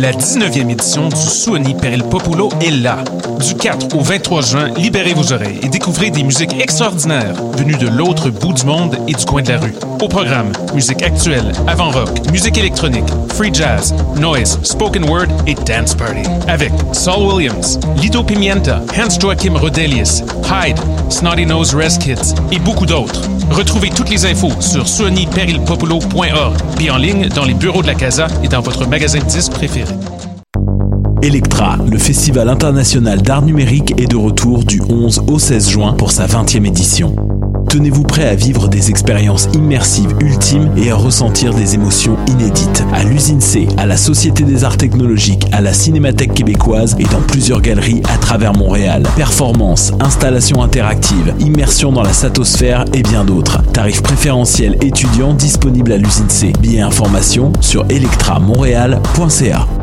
La 19e édition du Suoni per il Popolo est là. Du 4 au 23 juin, libérez vos oreilles et découvrez des musiques extraordinaires venues de l'autre bout du monde et du coin de la rue. Au programme, musique actuelle, avant-rock, musique électronique, free jazz, noise, spoken word et dance party. Avec Saul Williams, Lido Pimienta, Hans Joachim Rodelius, Hyde, Snotty Nose Res Kids et beaucoup d'autres. Retrouvez toutes les infos sur suoniperilpopolo.org puis en ligne dans les bureaux de la Casa et dans votre magasin de disques préféré. Electra, le festival international d'art numérique est de retour du 11 au 16 juin pour sa 20e édition. Tenez-vous prêt à vivre des expériences immersives ultimes et à ressentir des émotions inédites. À l'usine C, à la Société des Arts Technologiques, à la Cinémathèque québécoise et dans plusieurs galeries à travers Montréal. Performances, installations interactives, immersion dans la satosphère et bien d'autres. Tarifs préférentiels étudiants disponibles à l'usine C. Billets informations sur electramontréal.ca.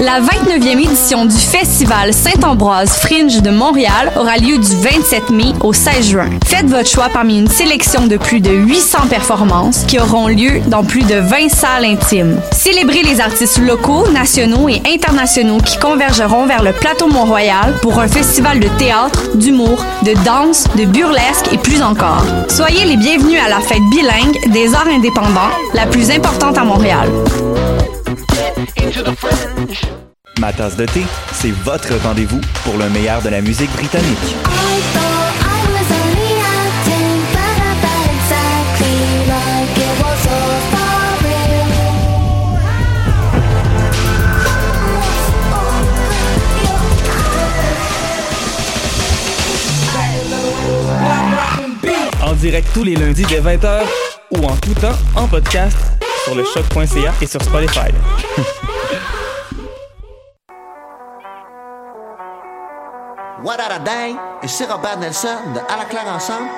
La 29e édition du Festival Saint-Ambroise Fringe de Montréal aura lieu du 27 mai au 16 juin. Faites votre choix parmi une sélection de plus de 800 performances qui auront lieu dans plus de 20 salles intimes. Célébrez les artistes locaux, nationaux et internationaux qui convergeront vers le plateau Mont-Royal pour un festival de théâtre, d'humour, de danse, de burlesque et plus encore. Soyez les bienvenus à la fête bilingue des arts indépendants, la plus importante à Montréal. Ma tasse de thé, c'est votre rendez-vous pour le meilleur de la musique britannique. En direct tous les lundis dès 20h ou en tout temps en podcast sur le choc.ca et sur Spotify. What a day? Ici Robert Nelson de À la claire ensemble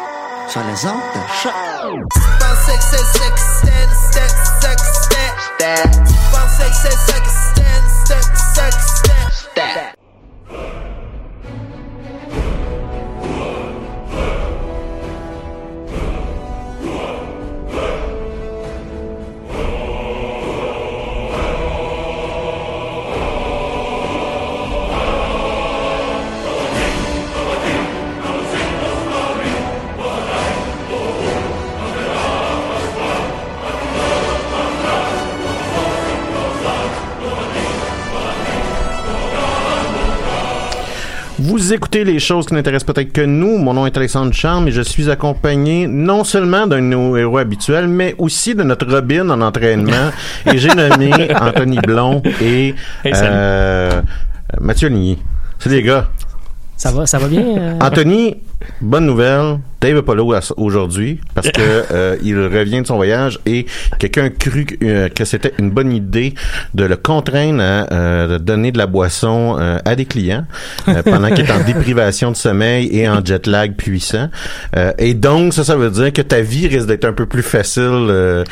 sur les ondes de choc. Vous écoutez les choses qui n'intéressent peut-être que nous. Mon nom est Alexandre Charme et je suis accompagné non seulement d'un de nos héros habituels, mais aussi de notre Robin en entraînement. et j'ai nommé Anthony Blond et Hey, euh, Mathieu Ligny. Salut les gars. Ça va, ça va bien? euh? Anthony, bonne nouvelle. Dave n'est pas là au- aujourd'hui parce que euh, il revient de son voyage et quelqu'un a cru que, euh, que c'était une bonne idée de le contraindre à euh, donner de la boisson euh, à des clients pendant qu'il est en déprivation de sommeil et en jet lag puissant. Et donc ça, ça veut dire que ta vie risque d'être un peu plus facile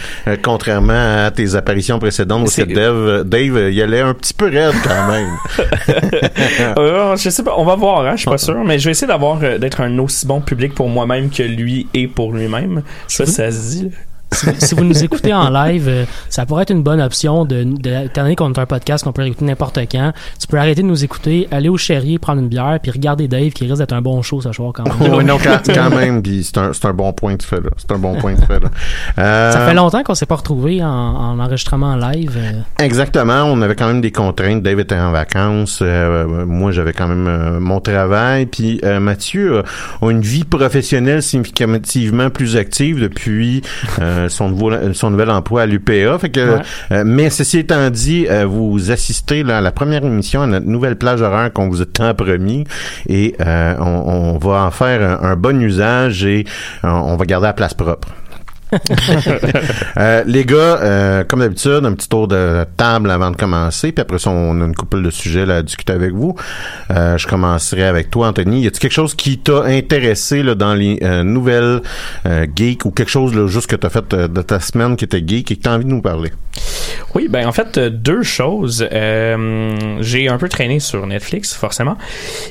contrairement à tes apparitions précédentes où Dave, Dave il allait un petit peu raide quand même. Je sais pas, on va voir, hein, je suis pas sûr, mais je vais essayer d'avoir d'être un aussi bon public pour moi-même que lui et pour lui-même. Ça, ça se dit. Si, vous, si vous nous écoutez en live, euh, ça pourrait être une bonne option de, de étant donné qu'on est un podcast qu'on peut écouter n'importe quand. Tu peux arrêter de nous écouter, aller au chéri, prendre une bière, puis regarder Dave qui risque d'être un bon show ce soir quand même. oui, non, quand, quand même, puis c'est un, c'est un bon point de fait, là. C'est un bon point de fait, là. Euh, Ça fait longtemps qu'on s'est pas retrouvé en, en enregistrement live. euh. Exactement, on avait quand même des contraintes. Dave était en vacances, euh, moi j'avais quand même euh, mon travail, puis euh, Mathieu a une vie professionnelle significativement plus active depuis euh, son nouveau son nouvel emploi à l'UPA. Fait que, Ouais. euh, mais ceci étant dit, euh, vous assistez là, à la première émission à notre nouvelle plage horaire qu'on vous a tant promis, et euh, on, on va en faire un, un bon usage et euh, on va garder la place propre. Euh, les gars, euh, comme d'habitude, un petit tour de table avant de commencer, puis après ça, on a une couple de sujets à discuter avec vous. Euh, je commencerai avec toi, Anthony. Y a-t-il quelque chose qui t'a intéressé dans les nouvelles geeks ou quelque chose juste que t'as fait de ta semaine qui était geek et que t'as envie de nous parler? Oui, ben en fait, deux choses. J'ai un peu traîné sur Netflix, forcément,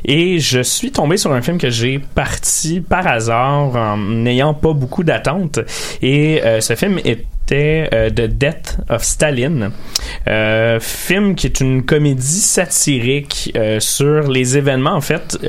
et je suis tombé sur un film que j'ai parti par hasard en n'ayant pas beaucoup d'attentes. Euh, ce film est c'était euh, The Death of Stalin, euh, film qui est une comédie satirique sur les événements en fait.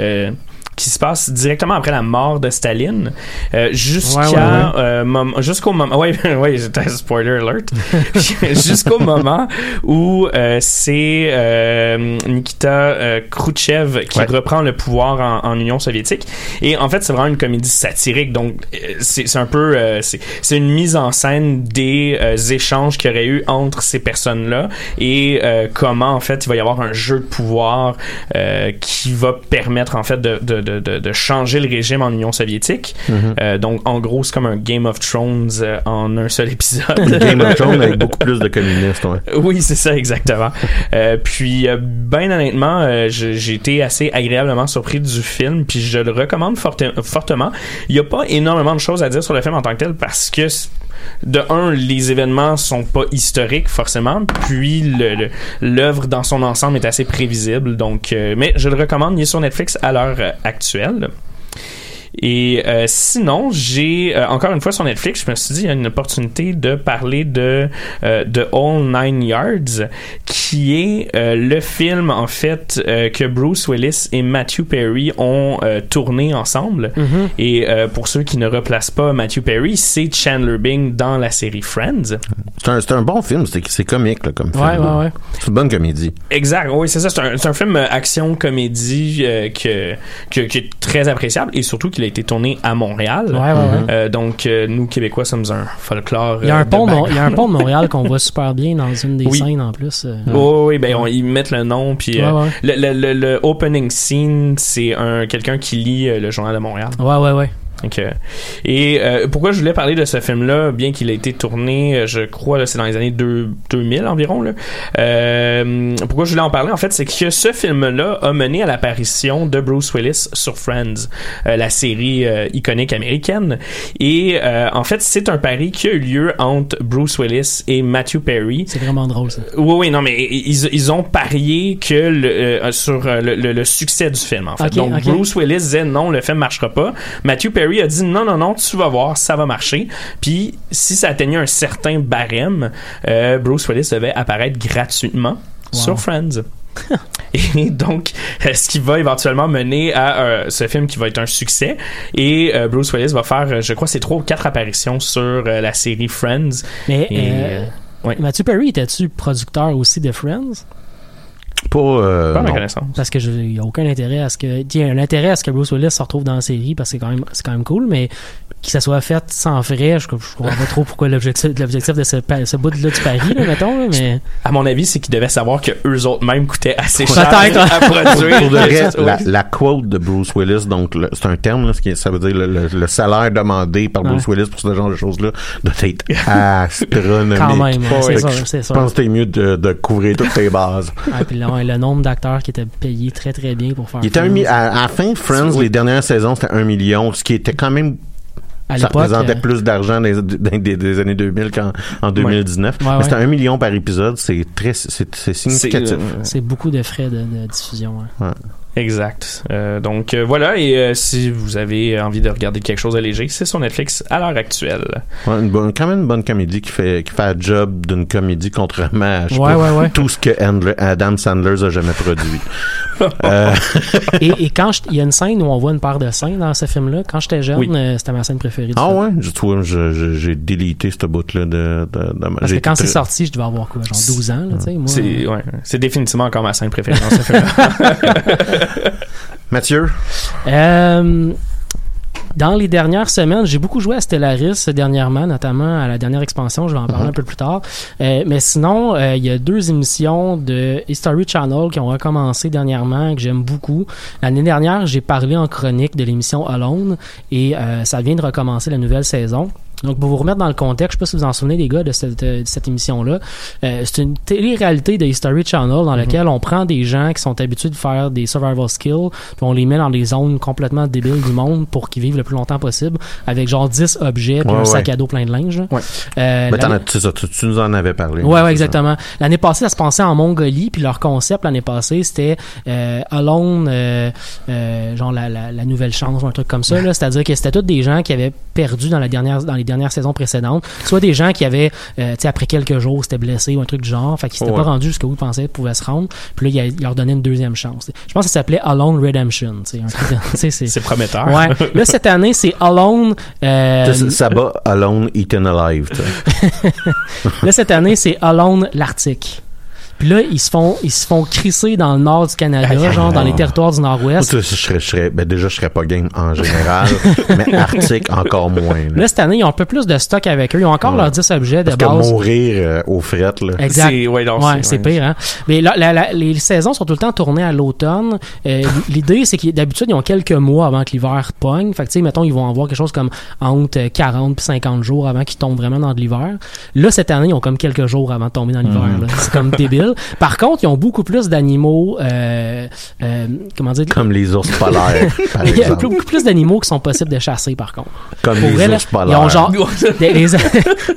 Euh, qui se passe directement après la mort de Staline euh, jusqu'à Ouais, ouais, ouais. euh, mom- jusqu'au moment ouais ouais c'était spoiler alert. Jusqu'au moment où euh, c'est euh, Nikita euh, Khrouchtchev qui reprend le pouvoir en, en Union soviétique. Et en fait c'est vraiment une comédie satirique. Donc euh, c'est c'est un peu euh, c'est c'est une mise en scène des euh, échanges qu'il y aurait eu entre ces personnes là et euh, comment en fait il va y avoir un jeu de pouvoir euh, qui va permettre en fait de, de, de, de, de changer le régime en Union soviétique Euh, donc en gros c'est comme un Game of Thrones euh, en un seul épisode Game of Thrones avec beaucoup plus de communistes, ouais. oui, c'est ça, exactement. Euh, puis, ben honnêtement, j'ai été assez agréablement surpris du film, puis je le recommande forte- fortement. Il n'y a pas énormément de choses à dire sur le film en tant que tel, parce que, de un, les événements sont pas historiques, forcément, puis le- l'œuvre dans son ensemble est assez prévisible, donc... euh, mais je le recommande, il est sur Netflix à l'heure euh, actuelle. Et euh, sinon, j'ai euh, encore une fois sur Netflix, je me suis dit il y a une opportunité de parler de euh, de All Nine Yards, qui est euh, le film en fait euh, que Bruce Willis et Matthew Perry ont euh, tourné ensemble. Mhm. Et euh, pour ceux qui ne replacent pas Matthew Perry, c'est Chandler Bing dans la série Friends. C'est un, c'est un bon film, c'est c'est comique là, comme film. Ouais, ouais, ouais. C'est une bonne comédie. Exact, oui, c'est ça. C'est un, c'est un film action-comédie euh, que, que, qui est très appréciable et surtout qu'il a été tourné à Montréal. Ouais, ouais, ouais. Euh, donc, euh, nous, Québécois, sommes un folklore. Il y a euh, un de pont, de il y a un pont de Montréal qu'on voit super bien dans une des Oui. scènes en plus. euh. Oh, oui, ben, on- ils mettent le nom, puis euh. Le, le, le, le opening scene, c'est un quelqu'un qui lit euh, le journal de Montréal. Ouais, ouais, ouais. Euh, et euh, pourquoi je voulais parler de ce film-là, bien qu'il ait été tourné, euh, je crois, c'est dans les années deux- 2000 environ. Là. Euh, pourquoi je voulais en parler, en fait, c'est que ce film-là a mené à l'apparition de Bruce Willis sur Friends, euh, la série euh, iconique américaine. Et euh, en fait, c'est un pari qui a eu lieu entre Bruce Willis et Matthew Perry. C'est vraiment drôle, ça. Oui, oui, non, mais ils, ils ont parié que le, euh, sur le, le- le succès du film, en fait. Ok, Donc, ok. Bruce Willis disait non, le film marchera pas. Matthew Perry a dit non, non, non, tu vas voir, ça va marcher. Puis, si ça atteignait un certain barème, euh, Bruce Willis devait apparaître gratuitement Wow. sur Friends. Et donc, euh, ce qui va éventuellement mener à euh, ce film qui va être un succès. Et euh, Bruce Willis va faire, je crois, c'est trois ou quatre apparitions sur euh, la série Friends. Mais Et, ouais. Matthew Perry, était-tu producteur aussi de Friends? Pas, euh, Pas ma connaissance. Parce que je- il y a aucun intérêt à ce que. Il y a un intérêt à ce que Bruce Willis se retrouve dans la série parce que c'est quand même, c'est quand même cool, mais que ça soit fait sans frais, je, je comprends pas trop pourquoi l'objectif, l'objectif de ce, ce bout-là du pari, là, mettons, là, mais. À mon avis, c'est qu'ils devaient savoir que eux autres même coûtaient assez cher hein. à produire. Pour vrai, Ouais. la, la quote de Bruce Willis, donc c'est un terme, là, ce qui ça veut dire le, le- le salaire demandé par Bruce Ouais. Willis pour ce genre de choses-là doit être astronomique. Quand même, ouais, c'est ça, je pense que c'est mieux de, de couvrir toutes tes bases. Ah, puis ouais, le nombre d'acteurs qui étaient payés très très bien pour faire Il était un à, à la fin de Friends, les dernières saisons, c'était un million, ce qui était quand même à ça représentait euh, plus d'argent des, des, des- des années 2000 qu'en en 2019. Ouais, ouais. Mais c'était un million par épisode, c'est très c'est c'est significatif. C'est- c'est beaucoup de frais de, de diffusion. ouais. Exact. Euh, donc euh, voilà, et euh, si vous avez envie de regarder quelque chose de léger, c'est sur Netflix à l'heure actuelle. Ouais, une bonne, quand même une bonne comédie qui fait qui fait un job d'une comédie contrairement à je Ouais, pas, ouais, ouais. tout ce que Andler- Adam Sandler a jamais produit. Euh, et, et quand il y a une scène où on voit une paire de seins dans ce film-là, quand j'étais jeune, Oui. c'était ma scène préférée. ah film. ouais, je, je- j'ai délité ce bout-là de, de, de ma- Parce que quand c'est sorti, je devais avoir quoi, genre 12 ans, là, tu sais, moi. C'est ouais, c'est définitivement encore ma scène préférée dans ce film-là. Mathieu, Euh, dans les dernières semaines, j'ai beaucoup joué à Stellaris dernièrement, notamment à la dernière expansion. Je vais en parler Mhm. un peu plus tard. Euh, mais sinon, euh, il y a deux émissions de History Channel qui ont recommencé dernièrement que j'aime beaucoup. L'année dernière, j'ai parlé en chronique de l'émission Alone et ça vient de recommencer la nouvelle saison. Donc, pour vous remettre dans le contexte, je sais pas si vous vous en souvenez, les gars, de cette, de cette émission-là. Euh, c'est une télé-réalité de History Channel dans laquelle on prend des gens qui sont habitués de faire des survival skills, puis on les met dans des zones complètement débiles du monde pour qu'ils vivent le plus longtemps possible, avec genre 10 objets puis Ouais, un sac à dos plein de linge. Ouais. Euh, ben, as- tu, tu nous en avais parlé. Ouais, ouais, exactement. L'année passée, ça se passait en Mongolie, puis leur concept l'année passée, c'était euh, Alone, euh, euh, genre la, la, la nouvelle chance ou un truc comme ça. C'est-à-dire que c'était tous des gens qui avaient perdu dans la dernière, dans les dernières saisons précédentes. Soit des gens qui avaient, euh, tu sais, après quelques jours, s'étaient blessés ou un truc du genre, fait qu'ils s'étaient Ouais. pas rendus jusqu'où ils pensaient pouvaient se rendre. Puis là, il, il leur donnait une deuxième chance. Je pense que ça s'appelait Alone Redemption. tu sais, c'est prometteur. Ouais. Là, cette année, c'est Alone. euh, Ça, bat Alone Eaten Alive. là, cette année, c'est Alone l'Arctique. Puis là, ils se font, ils se font crisser dans le nord du Canada, Aïe, aïe, genre dans les territoires du Nord-Ouest. je serais, je serais- ben déjà, je serais pas game en général, mais Arctique encore moins. là. Là, cette année, ils ont un peu plus de stock avec eux. Ils ont encore Ouais. leurs 10 objets de Parce que base. mourir euh, aux frettes, là. Exact. C'est- ouais, Ouais, c'est- c'est ouais. pire, hein. Mais la- la- les saisons sont tout le temps tournées à l'automne. Euh, L'idée, c'est que d'habitude, ils ont quelques mois avant que l'hiver pogne. Fait que, tu sais, mettons, ils vont avoir quelque chose comme entre 40 puis 50 jours avant qu'ils tombent vraiment dans de l'hiver. Là, cette année, ils ont comme quelques jours avant de tomber dans l'hiver. Là. C'est comme débile. Par contre, ils ont beaucoup plus d'animaux, euh, euh, comment dire, Comme les ours polaires, par il y a beaucoup plus d'animaux qui sont possibles de chasser, par contre. Comme Pour les vrai, là, ours ils ont polaires. genre des, les, dans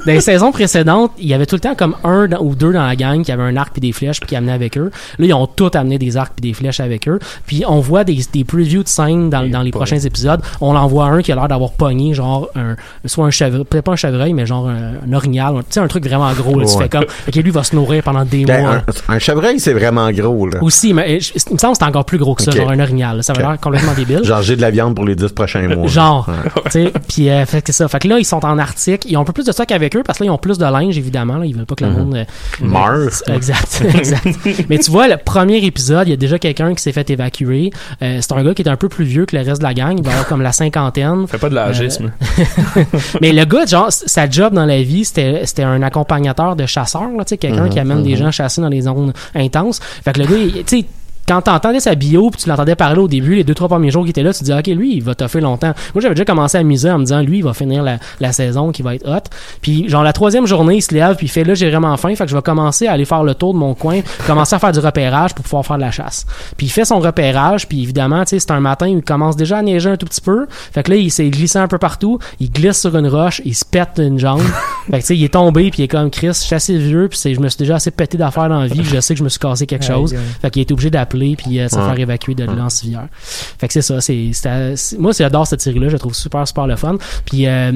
les saisons précédentes, il y avait tout le temps comme un dans- ou deux dans la gang qui avait un arc puis des flèches puis qui amenaient avec eux. Là, ils ont tous amené des arcs puis des flèches avec eux. Puis on voit des, des previews de scènes dans, dans les prochains épisodes. On en voit un qui a l'air d'avoir pogné genre un soit un chevreuil, peut-être pas un chevreuil mais genre un, un orignal, tu sais un truc vraiment gros. Là, Tu Ouais. fais comme ok lui va se nourrir pendant des Ben, mois. un, un chevreuil, c'est vraiment gros, là. Aussi, mais je- il me semble que c'est encore plus gros que ça, Ok. genre un orignal. là. Ça va Ok. l'air complètement débile. Genre, j'ai de la viande pour les 10 prochains mois. Genre, tu sais, puis euh, fait que c'est ça. Fait que là, ils sont en Arctique. Ils ont un peu plus de stock avec eux parce que là, ils ont plus de linge, évidemment. Là, ils veulent pas que le Mhm. monde... euh, Meurt. euh, Exact, exact. Mais tu vois, le premier épisode, il y a déjà quelqu'un qui s'est fait évacuer. Euh, c'est un gars qui est un peu plus vieux que le reste de la gang. Il va avoir comme la cinquantaine. Fais pas de l'agisme. Mais le gars, genre, s- sa job dans la vie, c'était c'était un accompagnateur de chasseur, là, tu sais, quelqu'un Mhm, qui amène des mhm. gens chasser dans les zones intenses. Fait que le gars, tu sais, quand t'entendais sa bio puis tu l'entendais parler au début, les deux trois premiers jours qu'il était là, tu te dis ok lui il va toffer longtemps. Moi j'avais déjà commencé à miser en me disant lui il va finir la, la saison qui va être hot. Puis genre la troisième journée il se lève puis il fait là j'ai vraiment faim fait que je vais commencer à aller faire le tour de mon coin, commencer à faire du repérage pour pouvoir faire de la chasse. Puis il fait son repérage puis évidemment tu sais c'est un matin où il commence déjà à neiger un tout petit peu. Fait que là il s'est glissé un peu partout, il glisse sur une roche, il se pète une jambe. fait que tu sais il est tombé puis il est comme Chris, je suis assez vieux puis je me suis déjà assez pété d'affaires dans la vie, je sais que je me suis cassé quelque chose. Fait qu'il est obligé d'appeler puis euh, se Ouais. faire évacuer de là en civière. Fait que c'est ça. C'est- moi, j'adore cette série-là. Je la trouve super, super le fun. Puis euh,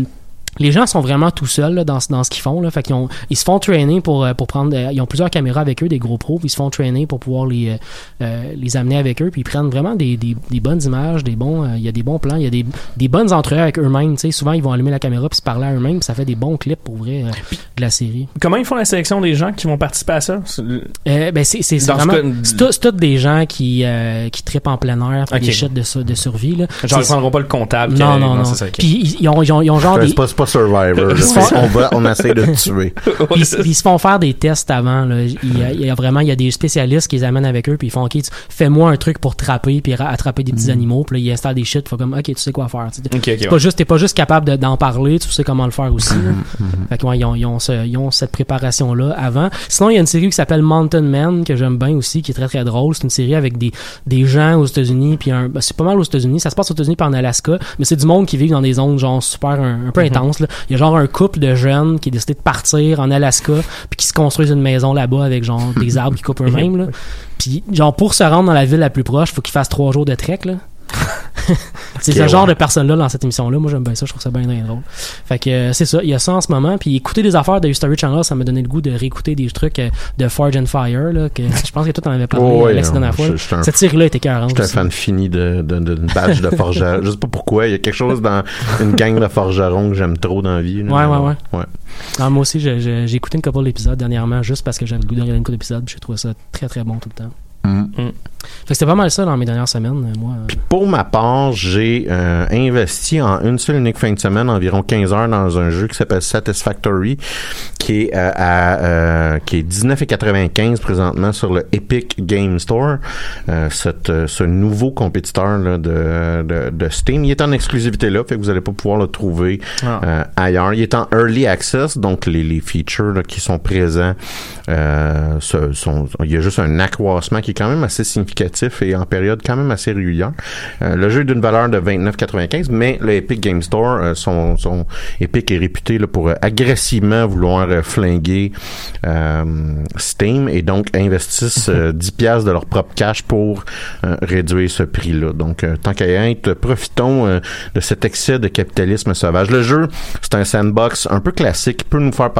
les gens sont vraiment tout seuls là, dans, ce- dans ce qu'ils font. Là. Fait qu'ils ont, ils se font traîner pour, euh, pour prendre. euh, ils ont plusieurs caméras avec eux, des gros pros. Puis ils se font traîner pour pouvoir les, euh, euh, les amener avec eux. Puis ils prennent vraiment des, des, des bonnes images, des bons. euh, Il y a des bons plans, il y a des, des bonnes entrevues avec eux-mêmes. Tu sais, souvent ils vont allumer la caméra puis se parler à eux-mêmes. Puis ça fait des bons clips pour vrai euh, de la série. Comment ils font la sélection des gens qui vont participer à ça? C'est- Euh, ben c'est c'est c'est Dans ce vraiment c'est tout- des gens qui euh, qui trippent en plein air, font Ok. des shit de de survie là. Genre, ils prendront pas le comptable. qui- non non non. ok. Puis ils, ils ont ils ont, ils ont genre des pas, pas Survivor. là. On, va, on essaie de tuer. puis, ils- puis ils se font faire des tests avant là. Il y a, il y a vraiment il y a des spécialistes qui les amènent avec eux puis ils font OK, fais-moi un truc pour trapper puis ra- attraper des petits animaux puis là ils installent des shit, faut comme OK, tu sais quoi faire. tu sais. Ok, ok, C'est ouais. pas juste t'es pas juste capable de- d'en parler, tu sais comment le faire aussi. là. Fait que ouais, ils ont, ils ont ce- ils ont cette préparation là avant. Sinon il y a une série qui s'appelle Mountain Man que j'aime bien aussi qui est très très drôle, c'est une série avec des des gens aux États-Unis puis un ben, c'est pas mal aux États-Unis, ça se passe aux États-Unis puis en Alaska, mais c'est du monde qui vit dans des zones genre super un, un peu intenses là. Il y a genre un couple de jeunes qui a décidé de partir en Alaska puis qui se construisent une maison là-bas avec genre des arbres qui coupent eux-mêmes. Puis genre pour se rendre dans la ville la plus proche, faut qu'ils fassent trois jours de trek là. c'est ce genre ouais. de personnes-là dans cette émission-là. Moi, j'aime bien ça. Je trouve ça bien, bien drôle. Fait que euh, c'est ça. Il y a ça en ce moment. Puis écouter des affaires de History Channel, ça m'a donné le goût de réécouter des trucs euh, de Forge and Fire. Là, que je pense que toi, t'en avais parlé Oh, ouais, Alex, la dernière fois. je- je Cette série-là était 40. Je suis un fan fini de, de, de- d'une badge de forgeron. je sais pas pourquoi. Il y a quelque chose dans une gang de forgerons que j'aime trop dans la vie. là. Ouais, ouais, ouais. ouais. Ah, moi aussi, j'ai écouté une couple d'épisodes dernièrement juste parce que j'avais le goût de regarder une couple d'épisodes. puis J'ai trouvé ça très, très bon tout le temps. Mm. Que c'était pas mal ça dans mes dernières semaines. euh, Moi. Pour ma part, j'ai euh, investi en une seule unique fin de semaine environ 15 heures dans un jeu qui s'appelle Satisfactory, qui est euh, à euh, qui est 19,95 présentement sur le Epic Game Store. Cette, ce nouveau compétiteur là, de, de, de Steam, il est en exclusivité là, fait que vous allez pas pouvoir le trouver Ah. ailleurs. Il est en early access, donc les, les features là, qui sont présents, ce- sont, il y a juste un accroissement qui est quand même assez significatif significatif et en période quand même assez régulière. Euh, le jeu est d'une valeur de 29,95, mais le Epic Game Store, euh, son, son Epic est réputé là, pour euh, agressivement vouloir flinguer Steam et donc investissent euh, 10 piastres de leur propre cash pour réduire ce prix-là. Donc, tant qu'à y être, profitons de cet excès de capitalisme sauvage. Le jeu, c'est un sandbox un peu classique, qui peut nous faire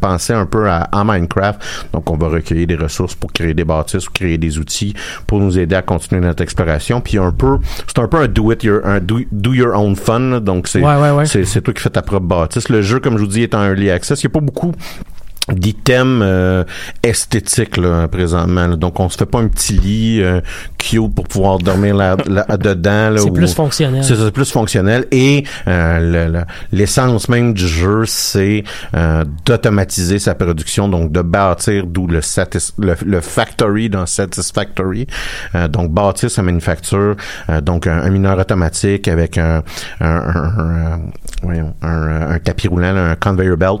penser un peu à, à Minecraft. Donc, on va recueillir des ressources pour créer des bâtisses ou créer des outils pour nous aider à continuer notre exploration. Puis un peu, c'est un peu un do it your, un do, do your own fun. là. Donc, c'est Ouais, ouais, ouais. c'est c'est toi qui fais ta propre bâtisse. Le jeu, comme je vous dis, est en early access. Il n'y a pas beaucoup d'items euh, esthétiques là, présentement. là. Donc, on se fait pas un petit lit euh, cute pour pouvoir dormir là, là- dedans. là, C'est plus fonctionnel. c'est plus fonctionnel et euh, le- le- l'essence même du jeu, c'est euh, d'automatiser sa production, donc de bâtir d'où le, le, le factory dans Satisfactory, euh, donc bâtir sa manufacture, euh, donc un, un mineur automatique avec un un, un, un, voyons, un- un tapis roulant, un conveyor belt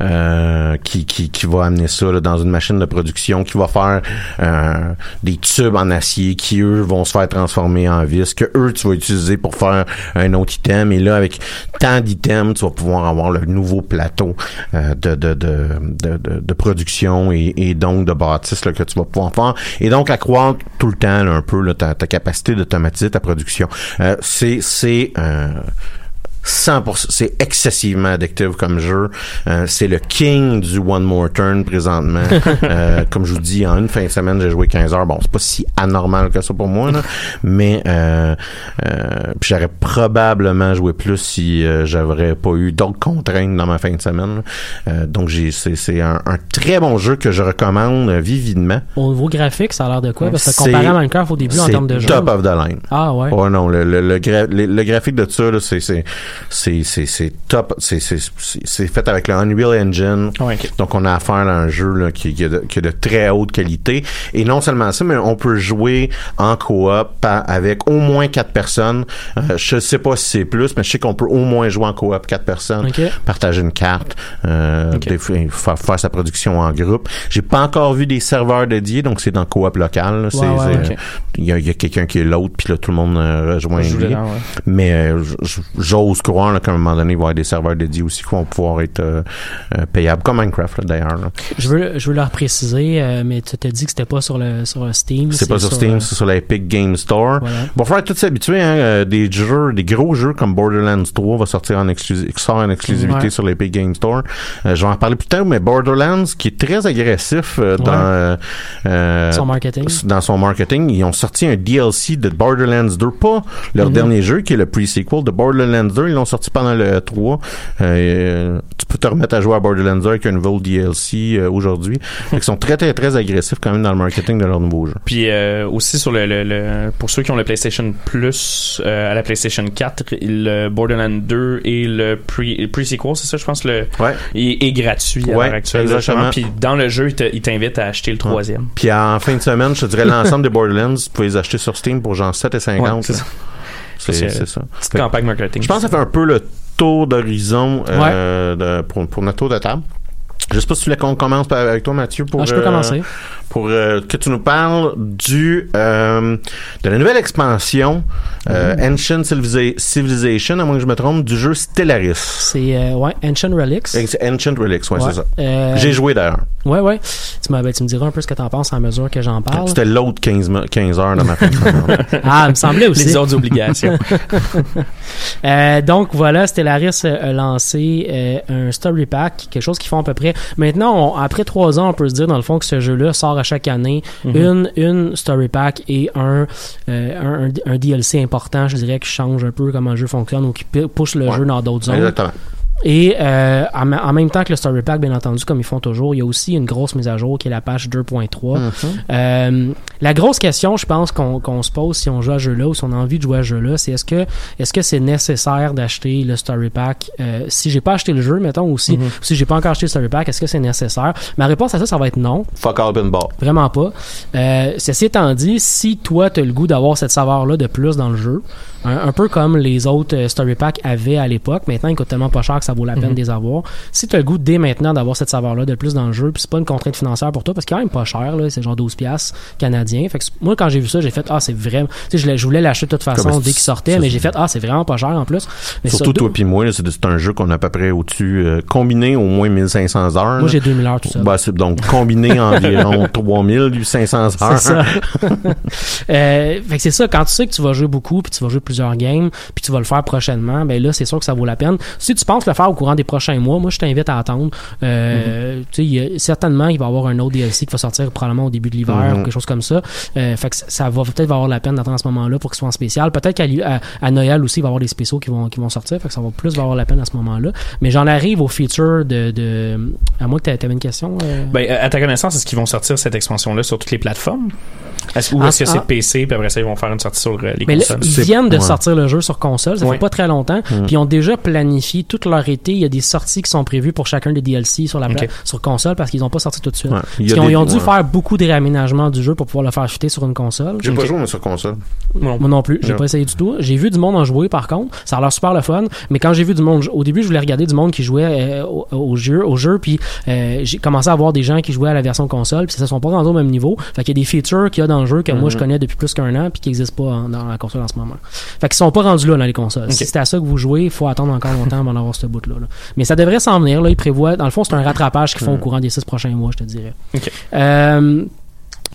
euh, qui, qui, qui va amener ça là, dans une machine de production, qui va faire euh, des tubes en acier qui, eux, vont se faire transformer en vis, que eux, tu vas utiliser pour faire un autre item. Et là, avec tant d'items, tu vas pouvoir avoir le nouveau plateau euh, de, de, de, de, de, production et, et donc de bâtisse là, que tu vas pouvoir faire. Et donc, accroître tout le temps là, un peu là, ta, ta capacité d'automatiser ta production. Euh, c'est... c'est euh, 100%, c'est excessivement addictif comme jeu. Euh, c'est le king du One More Turn présentement. Euh, comme je vous dis, en une fin de semaine, j'ai joué 15 heures. Bon, c'est pas si anormal que ça pour moi, là, mais euh, euh, j'aurais probablement joué plus si euh, j'aurais pas eu d'autres contraintes dans ma fin de semaine. Euh, donc j'ai, c'est, c'est un, un très bon jeu que je recommande vividement. Au niveau graphique, ça a l'air de quoi? Parce que comparé à Minecraft au début en termes de jeu. top of the line. Ah ouais. Oh non, le, le, le, gra- le- le graphique de ça, là, c'est, c'est, c'est, c'est, c'est top. C'est, c'est, c'est, c'est fait avec le Unreal Engine. Ouais, ok. Donc, on a affaire à un jeu là, qui, qui, a de, qui a de très haute qualité. Et non seulement ça, mais on peut jouer en coop avec au moins quatre personnes. Euh, je sais pas si c'est plus, mais je sais qu'on peut au moins jouer en coop quatre personnes. Ok. Partager une carte, euh, des faire, faire sa production en groupe. J'ai pas encore vu des serveurs dédiés, donc c'est dans coop local. Ouais, ouais, il y a, a quelqu'un qui est l'autre, puis là, tout le monde euh, rejoint lui. ouais. Mais euh, j- j- j'ose croire là, qu'à un moment donné, il va y avoir des serveurs dédiés aussi qui vont pouvoir être euh, euh, payables, comme Minecraft d'ailleurs. Je veux, je veux leur préciser, euh, mais tu t'as dit que c'était pas sur le, sur Steam. C'est pas sur Steam, euh, c'est sur la Epic Game Store. Voilà. Bon, faire tout s'habituer, hein, des jeux, des gros jeux comme Borderlands 3 va sortir en, exclusi- sort en exclusivité Ouais. sur l'Epic Game Store. Euh, je vais en parler plus tard, mais Borderlands, qui est très agressif euh, dans Son marketing. dans son marketing, ils ont sorti un DLC de Borderlands 2, pas leur Mhm. dernier jeu qui est le pre-sequel de Borderlands 2, ils l'ont sorti pendant le 3. Euh, tu peux te remettre à jouer à Borderlands 2 avec un nouveau DLC euh, aujourd'hui. Qu'ils sont très très très agressifs quand même dans le marketing de leur nouveau jeu. Puis euh, aussi sur le, le, le- pour ceux qui ont le PlayStation Plus euh, à la PlayStation 4, le Borderlands 2 et le pre- le pre-sequel, c'est ça je pense le Ouais. est, est gratuit à Ouais, l'heure actuelle. exactement. Puis dans le jeu, il te- il t'invite à acheter le troisième. Puis en fin de semaine, je te dirais l'ensemble des Borderlands, tu peux les acheter sur Steam pour genre 7,50. Ouais, c'est ça. Petite Fait campagne marketing. Je pense que ça fait un peu le tour d'horizon euh, pour, pour notre tour de table. Je sais pas si tu voulais qu'on commence avec toi, Mathieu, pour, Ah, je peux euh, commencer. Pour euh, que tu nous parles du euh, de la nouvelle expansion euh, Mm-hmm. Ancient Civiliza- Civilization, à moins que je me trompe, du jeu Stellaris. C'est euh, ouais, Ancient Relics. Ex- Ancient Relics, ouais, Ouais. c'est ça. Euh, J'ai joué d'ailleurs. Ouais, ouais. Tu, ben, tu me diras un peu ce que t'en penses à mesure que j'en parle. C'était l'autre 15, mo- 15 heures de ma fin de semaine. Ah, il me semblait aussi. les autres obligations. Euh, donc voilà, Stellaris a lancé euh, un story pack, quelque chose qu'ils font à peu près. Maintenant, on- après trois ans, on peut se dire dans le fond que ce jeu-là sort à chaque année Mhm. une une story pack et un, euh, un, DLC important, je dirais, qui change un peu comment le jeu fonctionne ou qui pousse le Ouais. jeu dans d'autres zones. Exactement. Et euh, en, même temps que le story pack, bien entendu, comme ils font toujours, il y a aussi une grosse mise à jour qui est la page 2.3. Mhm. Euh, la grosse question, je pense qu'on se pose si on joue à ce jeu-là ou si on a envie de jouer à ce jeu-là, c'est est-ce que est-ce que c'est nécessaire d'acheter le story pack? Euh, Si j'ai pas acheté le jeu, mettons, ou si, Mhm. ou si j'ai pas encore acheté le story pack, est-ce que c'est nécessaire? Ma réponse à ça, ça va être non. Fuck all pinball. Vraiment pas. Euh, ceci étant dit, si toi, tu as le goût d'avoir cette saveur-là de plus dans le jeu, un, un peu comme les autres euh, Story Pack avaient à l'époque, maintenant, ils coûtent tellement pas cher que ça vaut la peine Mhm. de les avoir. Si tu as le goût dès maintenant d'avoir cette saveur-là de plus dans le jeu, puis c'est pas une contrainte financière pour toi, parce qu'il est quand même pas cher, c'est genre 12 piastres canadiens. Fait que moi, quand j'ai vu ça, j'ai fait, ah, c'est vraiment, tu sais, je, l'ai- je voulais l'acheter de toute façon Comme dès qu'il sortait, mais j'ai fait, ah, c'est vraiment pas cher en plus. Mais Surtout ça, toi puis moi, c'est un jeu qu'on a à peu près au-dessus, euh, combiné au moins 1500 heures. Moi, j'ai 2000 heures tout ça. Bah, donc combiné environ 3500 heures. C'est ça. euh, fait que c'est ça, quand tu sais que tu vas jouer beaucoup, puis tu vas jouer plusieurs games, puis tu vas le faire prochainement, ben là, c'est sûr que ça vaut la peine. Si tu penses le faire au courant des prochains mois, moi, je t'invite à attendre. Euh, Tu sais, il y a- certainement, il va y avoir un autre DLC qui va sortir probablement au début de l'hiver Mhm. ou quelque chose comme ça. Euh, fait que ça- va peut-être avoir la peine d'attendre à ce moment-là pour qu'il soit en spécial. Peut-être qu'à li- à, à Noël aussi, il va y avoir des spéciaux qui vont, qui vont sortir. Fait que ça va plus valoir la peine à ce moment-là. Mais j'en arrive au feature de, de à moins que tu avais une question. euh? Ben, à ta connaissance, est-ce qu'ils vont sortir cette expansion-là sur toutes les plateformes? Est-ce, ou est-ce que c'est. PC, puis après ça, ils vont faire une sortie sur euh, les Mais là, consoles? ils C'est- viennent de ouais. sortir le jeu sur console, ça Ouais. fait pas très longtemps, Mm. puis ils ont déjà planifié tout leur été, il y a des sorties qui sont prévues pour chacun des DLC sur la sur console parce qu'ils ont pas sorti tout de suite. Des- ils ont dû ouais. faire beaucoup de réaménagements du jeu pour pouvoir le faire chuter sur une console. J'ai pas Ok. joué, mais sur console. Non. Moi non plus, j'ai pas essayé du tout. J'ai vu du monde en jouer par contre, ça a l'air super le fun, mais quand j'ai vu du monde au début, je voulais regarder du monde qui jouait euh, au, au jeu, au jeu puis euh, j'ai commencé à voir des gens qui jouaient à la version console, puis ça sont pas rendus au même niveau. Fait qu'il y a des features qu'il y a dans le jeu que moi je Mhm. connais depuis plus qu'un an puis qui n'existent pas en- dans la console en ce moment. Fait qu'ils sont pas rendus là dans les consoles. Si c'est à ça que vous jouez, il faut attendre encore longtemps avant d'avoir ce bout là. Mais ça devrait s'en venir là, ils prévoient dans le fond c'est un rattrapage qu'ils font au courant des six prochains mois, je te dirais. Euh,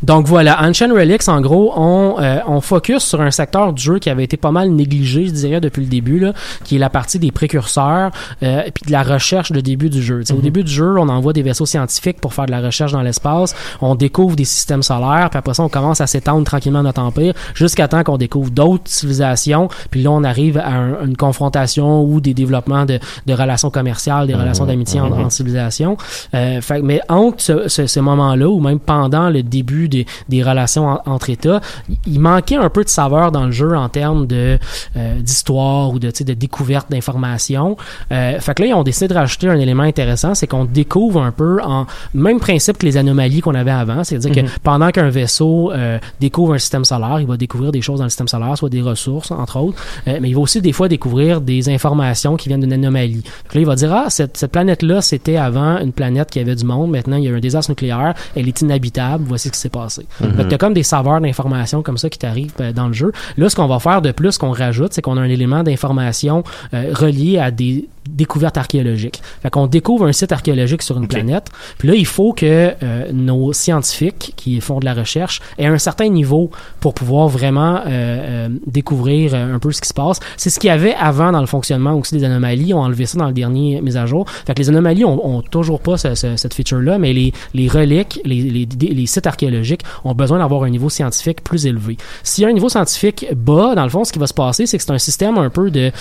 donc voilà, Ancient Relics, en gros, on, euh, on focus sur un secteur du jeu qui avait été pas mal négligé, je dirais, depuis le début, là, qui est la partie des précurseurs euh, puis de la recherche de début du jeu. Sais, Au début du jeu, on envoie des vaisseaux scientifiques pour faire de la recherche dans l'espace, on découvre des systèmes solaires, puis après ça, on commence à s'étendre tranquillement notre empire, jusqu'à temps qu'on découvre d'autres civilisations, puis là, on arrive à un- une confrontation ou des développements de, de relations commerciales, des relations d'amitié en, en civilisation. Euh, fait, mais entre ce, ce, ce moment-là, ou même pendant le début des, des relations en- entre États, il manquait un peu de saveur dans le jeu en termes de euh, d'histoire ou de, de découverte d'informations. Euh, fait que là, ils ont décidé de rajouter un élément intéressant, c'est qu'on découvre un peu en même principe que les anomalies qu'on avait avant, c'est-à-dire que pendant qu'un vaisseau euh, découvre un système solaire, il va découvrir des choses dans le système solaire, soit des ressources, entre autres, euh, mais il va aussi des fois découvrir des informations qui viennent d'une anomalie. Fait que là, il va dire, ah, cette, cette planète-là, c'était avant une planète qui avait du monde, maintenant il y a un désastre nucléaire, elle est inhabitable, voici ce qui s'est passé. Fait que t'as comme des saveurs d'informations comme ça qui t'arrivent euh, dans le jeu. Là, ce qu'on va faire de plus, qu'on rajoute, c'est qu'on a un élément d'information euh, relié à des découvertes archéologiques. Fait qu'on découvre un site archéologique sur une planète, puis là, il faut que euh, nos scientifiques qui font de la recherche aient un certain niveau pour pouvoir vraiment euh, euh, découvrir euh, un peu ce qui se passe. C'est ce qu'il y avait avant dans le fonctionnement aussi des anomalies. Ils ont enlevé ça dans le dernier mise à jour. Fait que les anomalies ont, ont toujours pas ce- ce- cette feature-là, mais les, les reliques, les, les, les sites archéologiques ont besoin d'avoir un niveau scientifique plus élevé. S'il y a un niveau scientifique bas, dans le fond, ce qui va se passer, c'est que c'est un système un peu de...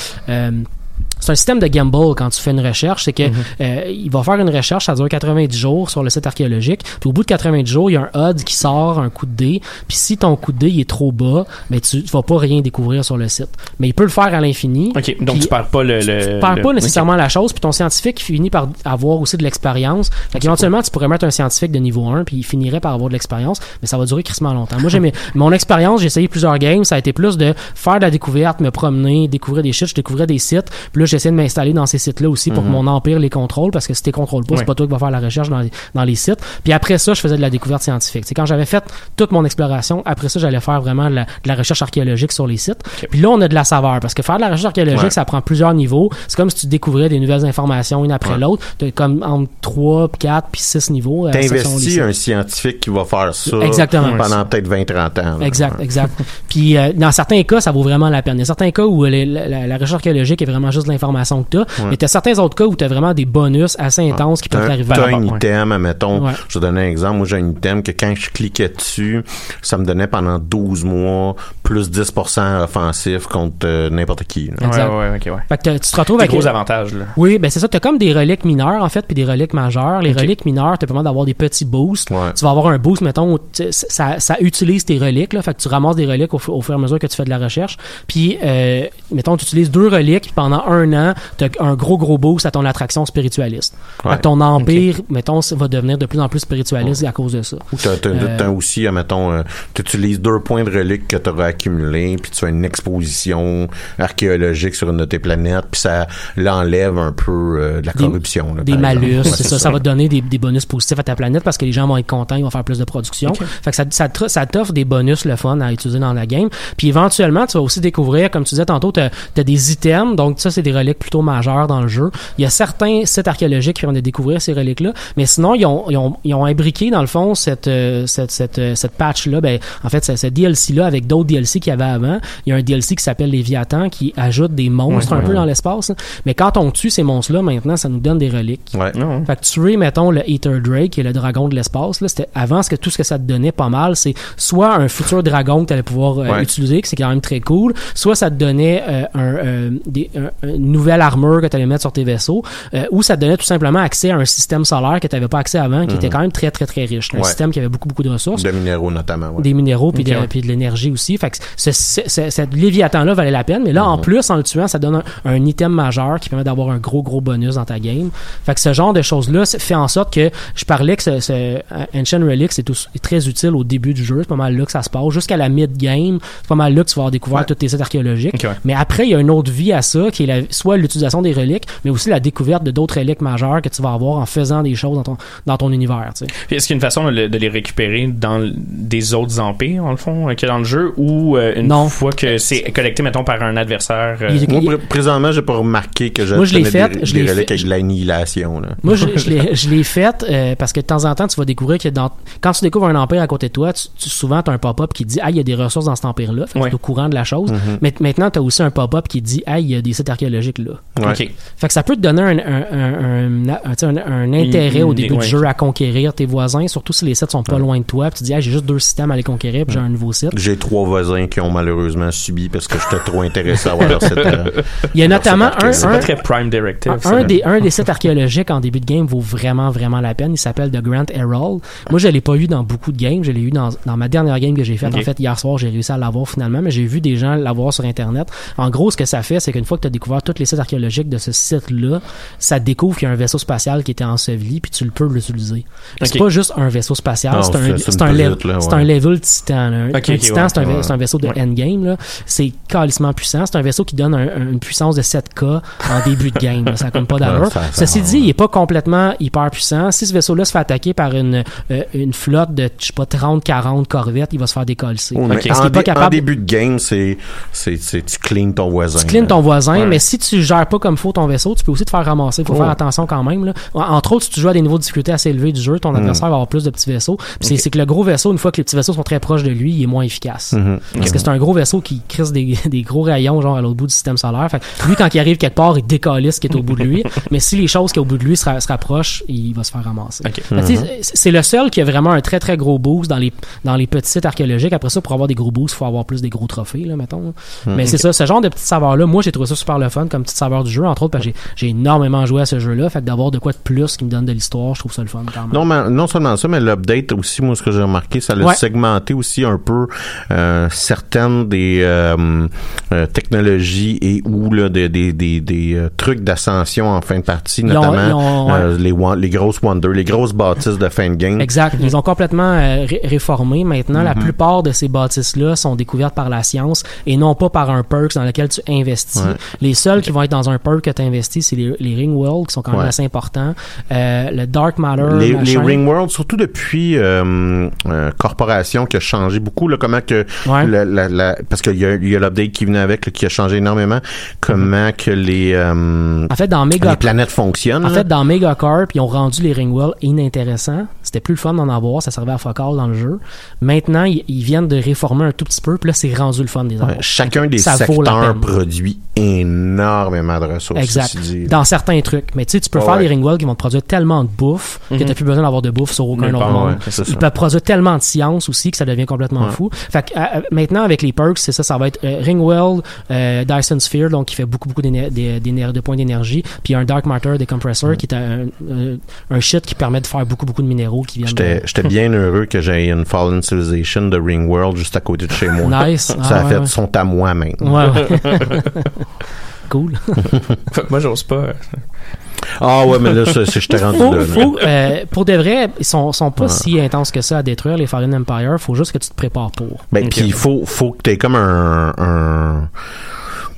c'est un système de gamble quand tu fais une recherche. C'est que euh, il va faire une recherche, ça dure 90 jours sur le site archéologique. Puis au bout de 90 jours, il y a un HUD qui sort, un coup de dé. Puis si ton coup de dé il est trop bas, mais tu, tu vas pas rien découvrir sur le site. Mais il peut le faire à l'infini. Ok, donc tu perds pas le. le tu perds le- pas nécessairement la chose, puis ton scientifique finit par avoir aussi de l'expérience. Fait qu'éventuellement, tu pourrais mettre un scientifique de niveau 1, puis il finirait par avoir de l'expérience, mais ça va durer crissement longtemps. Moi, j'ai mon expérience, j'ai essayé plusieurs games, ça a été plus de faire de la découverte, me promener, découvrir des sites, je découvrais des sites, puis là, j'essayais de m'installer dans ces sites-là aussi pour que mon empire les contrôle, parce que si tu contrôles pas, Ouais. c'est pas toi qui vas faire la recherche dans les, dans les sites. Puis après ça, je faisais de la découverte scientifique. C'est quand j'avais fait toute mon exploration, après ça, j'allais faire vraiment de la, de la recherche archéologique sur les sites. Puis là, on a de la saveur, parce que faire de la recherche archéologique, Ouais. ça prend plusieurs niveaux. C'est comme si tu découvrais des nouvelles informations une après l'autre. T'as comme entre 3, 4 puis 6 niveaux. euh, les T'investis un scientifique qui va faire ça Exactement. pendant peut-être 20-30 ans. là. Exact, exact. Puis euh, dans certains cas, ça vaut vraiment la peine. Il y a certains cas où euh, les- la, la- la recherche archéologique est vraiment juste de l'information que tu as, mais tu as certains autres cas où tu as vraiment des bonus assez intenses qui peuvent T'as t'arriver. t'as à un item, admettons, Ouais. je vais donner un exemple. Moi, j'ai un item que quand je cliquais dessus, ça me donnait pendant 12 mois plus 10% offensif contre euh, n'importe qui. là. Exact. ouais, ok, ouais. Fait que tu te retrouves Des avec gros avantages, là. Oui, ben c'est ça. T'as comme des reliques mineures en fait, puis des reliques majeures. Les reliques mineures, t'as permis d'avoir des petits boosts. Ouais. Tu vas avoir un boost, mettons, où tu- ça, ça utilise tes reliques. Là, fait que tu ramasses des reliques au, fu- au fur et à mesure que tu fais de la recherche. Puis, euh, mettons, tu utilises deux reliques puis pendant un un an, t'as un gros gros boost à ton attraction spiritualiste. Ouais. ton empire, mettons, va devenir de plus en plus spiritualiste à cause de ça. Ou t'as, t'as- Euh, t'as aussi, mettons, tu utilises deux points de reliques que tu auras accumulés, puis tu fais une exposition archéologique sur une de tes planètes, puis ça l'enlève un peu euh, de la Des- corruption. là, des malus, c'est ça, ça va te donner des, des bonus positifs à ta planète parce que les gens vont être contents, ils vont faire plus de production. Fait que ça, ça, te- ça t'offre des bonus le fun à utiliser dans la game. Puis éventuellement, tu vas aussi découvrir, comme tu disais tantôt, t'as as des items, donc ça c'est des reliques plutôt majeures dans le jeu. Il y a certains sites archéologiques qui vont de découvrir ces reliques-là, mais sinon ils ont, ils ont, ils ont imbriqué dans le fond cette euh, cette cette, euh, cette patch-là, ben en fait ce, ce DLC-là avec d'autres DLC qu'il y avait avant. Il y a un DLC qui s'appelle Léviathan qui ajoute des monstres un peu dans l'espace. hein. Mais quand on tue ces monstres-là, maintenant, ça nous donne des reliques. Ouais. Non. Fait que tuer, mettons, le Eater Drake, qui est le dragon de l'espace, là, c'était avant ce que tout ce que ça te donnait pas mal, c'est soit un futur dragon que tu allais pouvoir euh, Ouais. utiliser, que c'est quand même très cool, soit ça te donnait euh, un, euh, des, nouvelle armure que tu allais mettre sur tes vaisseaux, euh, ou ça te donnait tout simplement accès à un système solaire que tu n'avais pas accès avant, qui était quand même très, très, très riche. Un Ouais. système qui avait beaucoup, beaucoup de ressources De minéraux notamment. ouais. des minéraux puis Ok, de, de l'énergie aussi. Fait que ce, ce, ce- cette Léviathan-là valait la peine. Mais là, en plus, en le tuant, ça donne un, un item majeur qui permet d'avoir un gros, gros bonus dans ta game. Fait que ce genre de choses-là fait en sorte que je parlais que ce, ce euh, Ancient Relics est, tous- est très utile au début du jeu. C'est pas mal là que ça se passe. Jusqu'à la mid-game, c'est pas mal là que tu vas avoir découvert Ouais. toutes tes sites archéologiques. Mais après, il y a une autre vie à ça, qui est la- soit l'utilisation des reliques, mais aussi la découverte de d'autres reliques majeures que tu vas avoir en faisant des choses dans ton, dans ton univers. tu sais. Puis est-ce qu'il y a une façon de, le- de les récupérer dans des autres empires, dans le fond, euh, qu'il y a dans le jeu, ou euh, une Non. fois que c'est collecté, mettons, par un adversaire euh, Il- Moi, pr- présentement, j'ai pas remarqué que Moi, je l'ai fait, des, je des l'ai reliques fait. avec de l'annihilation. Là. Moi, je, je l'ai- je euh, parce que de temps en temps, tu vas découvrir que dans, quand tu découvres un empire à côté de toi, tu, tu- souvent, tu as un pop-up qui dit Ah, il y a des ressources dans cet empire-là. Fait que Ouais. tu es au courant de la chose. Mm-hmm. Mais maintenant, tu as aussi un pop-up qui dit Ah, il y a des sites archéologiques là. Ouais. Fait que ça peut te donner un, un, un, intérêt au début ouais. du jeu à conquérir tes voisins, surtout si les sites sont pas loin de toi. Puis tu dis Ah, j'ai juste deux systèmes à les conquérir, puis j'ai un nouveau site. J'ai trois voisins qui ont malheureusement subi parce que j'étais trop intéressé à voir leur site. euh, Il y a notamment un, C'est un, pas très Prime Directive. Un, ça. un des, un des sites archéologiques en début de game vaut vraiment, vraiment la peine. Il s'appelle The Grand Herald. Moi, je l'ai pas eu dans beaucoup de games. Je l'ai eu dans, dans ma dernière game que j'ai faite. En fait, hier soir, j'ai réussi à l'avoir finalement, mais j'ai vu des gens l'avoir sur Internet. En gros, ce que ça fait, c'est qu'une fois que tu as découvert tous les sites archéologiques de ce site-là, ça découvre qu'il y a un vaisseau spatial qui était enseveli, puis tu le peux l'utiliser. Puis C'est pas juste un vaisseau spatial, c'est un, c'est- un, level- ouais. un titan. là. Un, titan, ouais. c'est un, Ouais. un vaisseau de Ouais. endgame. là. C'est calissement puissant. C'est un vaisseau qui donne un- un- une puissance de 7K en début de game. là. Ça comme pas d'allure. Ça- ça Ceci dit, il est pas complètement hyper puissant. Si ce vaisseau-là se fait attaquer par une, euh, une flotte de, je sais pas, 30-40 corvettes, il va se faire décoller. Mais Parce qu'il en, est pas dé- en capable. début de game, c'est, tu cleans ton voisin. Tu cleans ton voisin, Ouais. mais si tu gères pas comme faut ton vaisseau, tu peux aussi te faire ramasser. Faut Oh. faire attention quand même. Là. En- Entre autres, si tu joues à des niveaux de difficulté assez élevés du jeu, ton adversaire va avoir plus de petits vaisseaux. Puis c'est- c'est que le gros vaisseau, une fois que les petits vaisseaux sont très proches de lui, il est moins efficace. Mhm. Parce que c'est un gros vaisseau qui crisse des, des gros rayons genre à l'autre bout du système solaire. Fait que lui, quand il arrive quelque part, il décalisse ce qui est au bout de lui. mais si les choses qui est au bout de lui se, ra- se rapprochent, il va se faire ramasser. Sais, C'est le seul qui a vraiment un très très gros boost dans les, dans les petits sites archéologiques. Après ça, pour avoir des gros boosts, il faut avoir plus des gros trophées, là, mettons. Mais c'est ça, ce genre de petits saveurs-là, moi j'ai trouvé ça super le fun comme petite saveur du jeu, entre autres parce que j'ai- énormément joué à ce jeu-là. Fait que d'avoir de quoi de plus qui me donne de l'histoire, je trouve ça le fun quand même. Non, mais non seulement ça, mais l'update aussi, moi, ce que j'ai remarqué, ça l'a Ouais. segmenté aussi un peu euh, certaines des euh, euh, technologies et ou là, des, des, des, des trucs d'ascension en fin de partie, notamment ils ont- ouais. les, les grosses wonders, les grosses bâtisses de fin de game. Exact. Ils ont complètement ré- réformé. Maintenant, Mm-hmm. la plupart de ces bâtisses-là sont découvertes par la science et non pas par un perk dans lequel tu investis. Ouais. Les seuls qui vont être dans un perk que tu investis, c'est les, les Ring World qui sont quand même Ouais. assez importants. Euh, le Dark Matter, les, les. Ring World, surtout depuis euh, euh, Corporation qui a changé beaucoup, là, comment que Ouais. la, la- la- parce qu'il y a, y a l'update qui venait avec là, qui a changé énormément, comment que les, En fait, dans Mega les planètes fonctionnent. En là. fait, dans Megacorp, ils ont rendu les Ringwell inintéressants. C'était plus le fun d'en avoir, ça servait à focal dans le jeu. Maintenant, ils, ils viennent de réformer un tout petit peu, puis là, c'est rendu le fun des Ouais, chacun des Ça secteurs produit énormément de ressources. Exact. ceci dit. Dans certains trucs. Mais tu sais, tu peux faire ouais. des Ringwell qui vont te produire tellement de bouffe que Mhm. t'as plus besoin d'avoir de bouffe sur aucun autre monde. ouais, Ils ça. peuvent produire tellement de science aussi que ça devient complètement Ouais. fou. Fait que, euh, euh, maintenant, avec les perks, c'est ça, ça va être euh, Ringwell, euh, Dyson Sphere, donc qui fait beaucoup, beaucoup de points d'énergie, puis un Dark Matter Decompressor qui est un, un, un shit qui permet de faire beaucoup, beaucoup de minéraux qui viennent J'étais bien heureux que j'ai une Fallen Civilization de Ring World juste à côté de chez moi. Nice. Ça Ah, a fait ouais. son à moi maintenant. Ouais, ouais. cool. Moi, j'ose pas. Ah ouais, mais là, ça, c'est- je t'ai rendu Faut- là. faut, euh, pour de vrai, ils sont, sont pas si intenses que ça à détruire les Fallen Empire. Faut juste que tu te prépares pour. Ben, puis il faut, faut que tu aies comme un, un-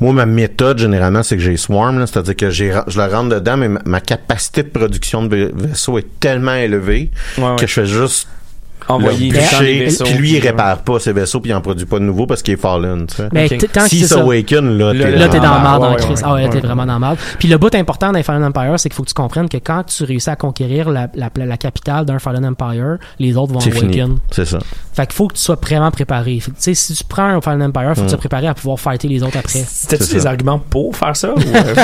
Moi, ma méthode, généralement, c'est que j'ai Swarm, là, c'est-à-dire que j'ai, je le rentre dedans, mais ma, ma capacité de production de vai- vaisseau est tellement élevée Ouais, ouais. que je fais juste Envoyer vaisseaux. puis lui, il répare pas ses vaisseaux, puis il en produit pas de nouveau parce qu'il est fallen, tu sais. Mais t- tant que c'est ça. s'awaken, là, Là, t'es Là, t'es dans la Ah, merde ouais, Ah t'es vraiment dans la merde. Puis le bout important d'un Fallen Empire, c'est qu'il faut que tu comprennes que quand tu réussis à conquérir la, la, capitale d'un Fallen Empire, les autres vont c'est fini. awaken. C'est ça. Fait qu'il faut que tu sois vraiment préparé. Tu sais, si tu prends un Fallen Empire, faut que tu Mm. sois préparé à pouvoir fighter les autres après. C'était-tu C'est des arguments pour faire ça? euh,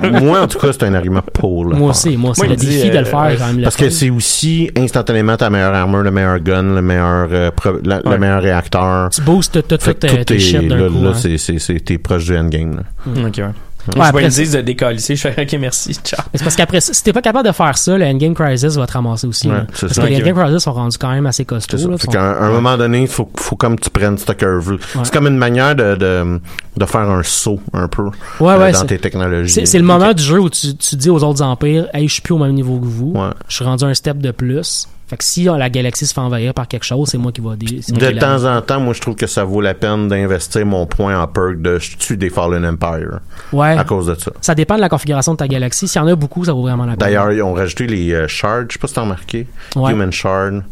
Ben, moi, en tout cas, c'est un argument pour. Moi aussi, moi aussi. Moi, le défi de euh, le faire quand même le Parce que c'est aussi instantanément ta meilleure armure, le meilleur gun, le meilleur, euh, pro- la- le meilleur réacteur. Tu boostes tout, tout, tes est, shit d'un coup. là, hein. c'est, c'est, c'est, t'es proche du endgame, là. ok, ouais. Ouais, je après, dise de décalisser. Je fais, ok, merci, ciao. Mais c'est parce qu'après, ça, si t'es pas capable de faire ça, le Endgame Crisis va te ramasser aussi. Ouais, Parce ça. que les. Endgame Crisis sont rendus quand même assez C'est costauds. là, Fait sont- qu'à un, un moment donné, il faut, faut comme tu prennes cette curve. C'est comme une manière de, de, de faire un saut, un peu, Ouais, euh, ouais, dans c'est- tes technologies. C'est c'est le moment du jeu où tu, tu dis aux autres empires, hey, je suis plus au même niveau que vous. Ouais. Je suis rendu un step de plus. Fait que si euh, la galaxie se fait envahir par quelque chose, c'est moi qui va moi De temps en temps, moi, je trouve que ça vaut la peine d'investir mon point en perk de je tue des Fallen Empire Ouais. à cause de ça. Ça dépend de la configuration de ta galaxie. S'il y en a beaucoup, ça vaut vraiment la peine. D'ailleurs, ils ont rajouté les euh, shards. Je sais pas si t'as remarqué. Ouais. Human shard.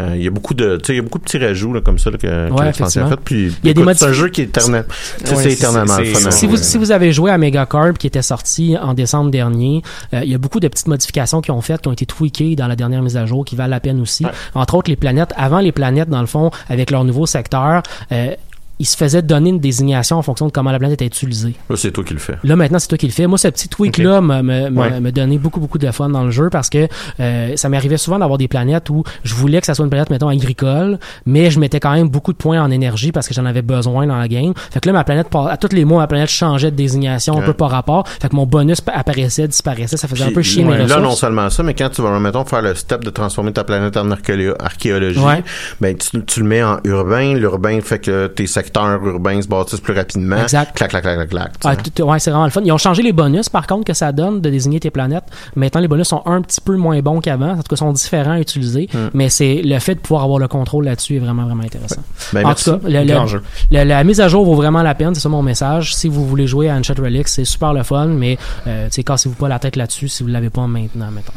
Euh, Il y a beaucoup de, tu sais, il y a beaucoup de petits rajouts là, comme ça là, que, que Ouais, effectivement. fait. Puis, Il y a des écoute, c'est un jeu qui est éternel. Ouais, c'est éternellement fun. c'est- Si vous, si vous avez joué à Megacarp qui était sorti en décembre dernier, euh, il y a beaucoup de petites modifications qui ont faites, qui ont été tweakées dans la dernière mise à jour, qui valent la peine aussi. Entre autres, les planètes, avant les planètes, dans le fond, avec leur nouveau secteur, euh, ils se faisaient donner une désignation en fonction de comment la planète était utilisée. Là, c'est toi qui le fais. Là, maintenant, c'est toi qui le fais. Moi, ce petit tweak-là me, me, me- Ouais. me donnait beaucoup, beaucoup de fun dans le jeu parce que euh, ça m'arrivait souvent d'avoir des planètes où je voulais que ça soit une planète, mettons, agricole, mais je mettais quand même beaucoup de points en énergie parce que j'en avais besoin dans la game. Fait que là, ma planète, à tous les mois, ma planète changeait de désignation un peu par rapport. Fait que mon bonus pa- apparaissait, disparaissait. Ça faisait un peu chier ouais, mes Là, non seulement ça, mais quand tu vas, mettons, faire le step de transformer ta planète en archéo- archéologie, ben, tu, tu le mets en urbain. L'urbain fait que tes secteurs urbains se bâtissent plus rapidement. Exact. Clac, clac, clac, clac, clac. tu Ouais, c'est vraiment le fun. Ils ont changé les bonus, par contre, que ça donne de désigner tes planètes. Maintenant, les bonus sont un petit peu moins bons qu'avant. En tout cas, sont différents à utiliser. Hmm. Mais c'est le fait de pouvoir avoir le contrôle là-dessus est vraiment, vraiment intéressant. Ben, en merci. tout cas, le- la mise à jour vaut vraiment la peine. C'est ça mon message. Si vous voulez jouer à Uncharted Relics, c'est super le fun, mais euh, cassez-vous pas la tête là-dessus si vous l'avez pas maintenant, mettons.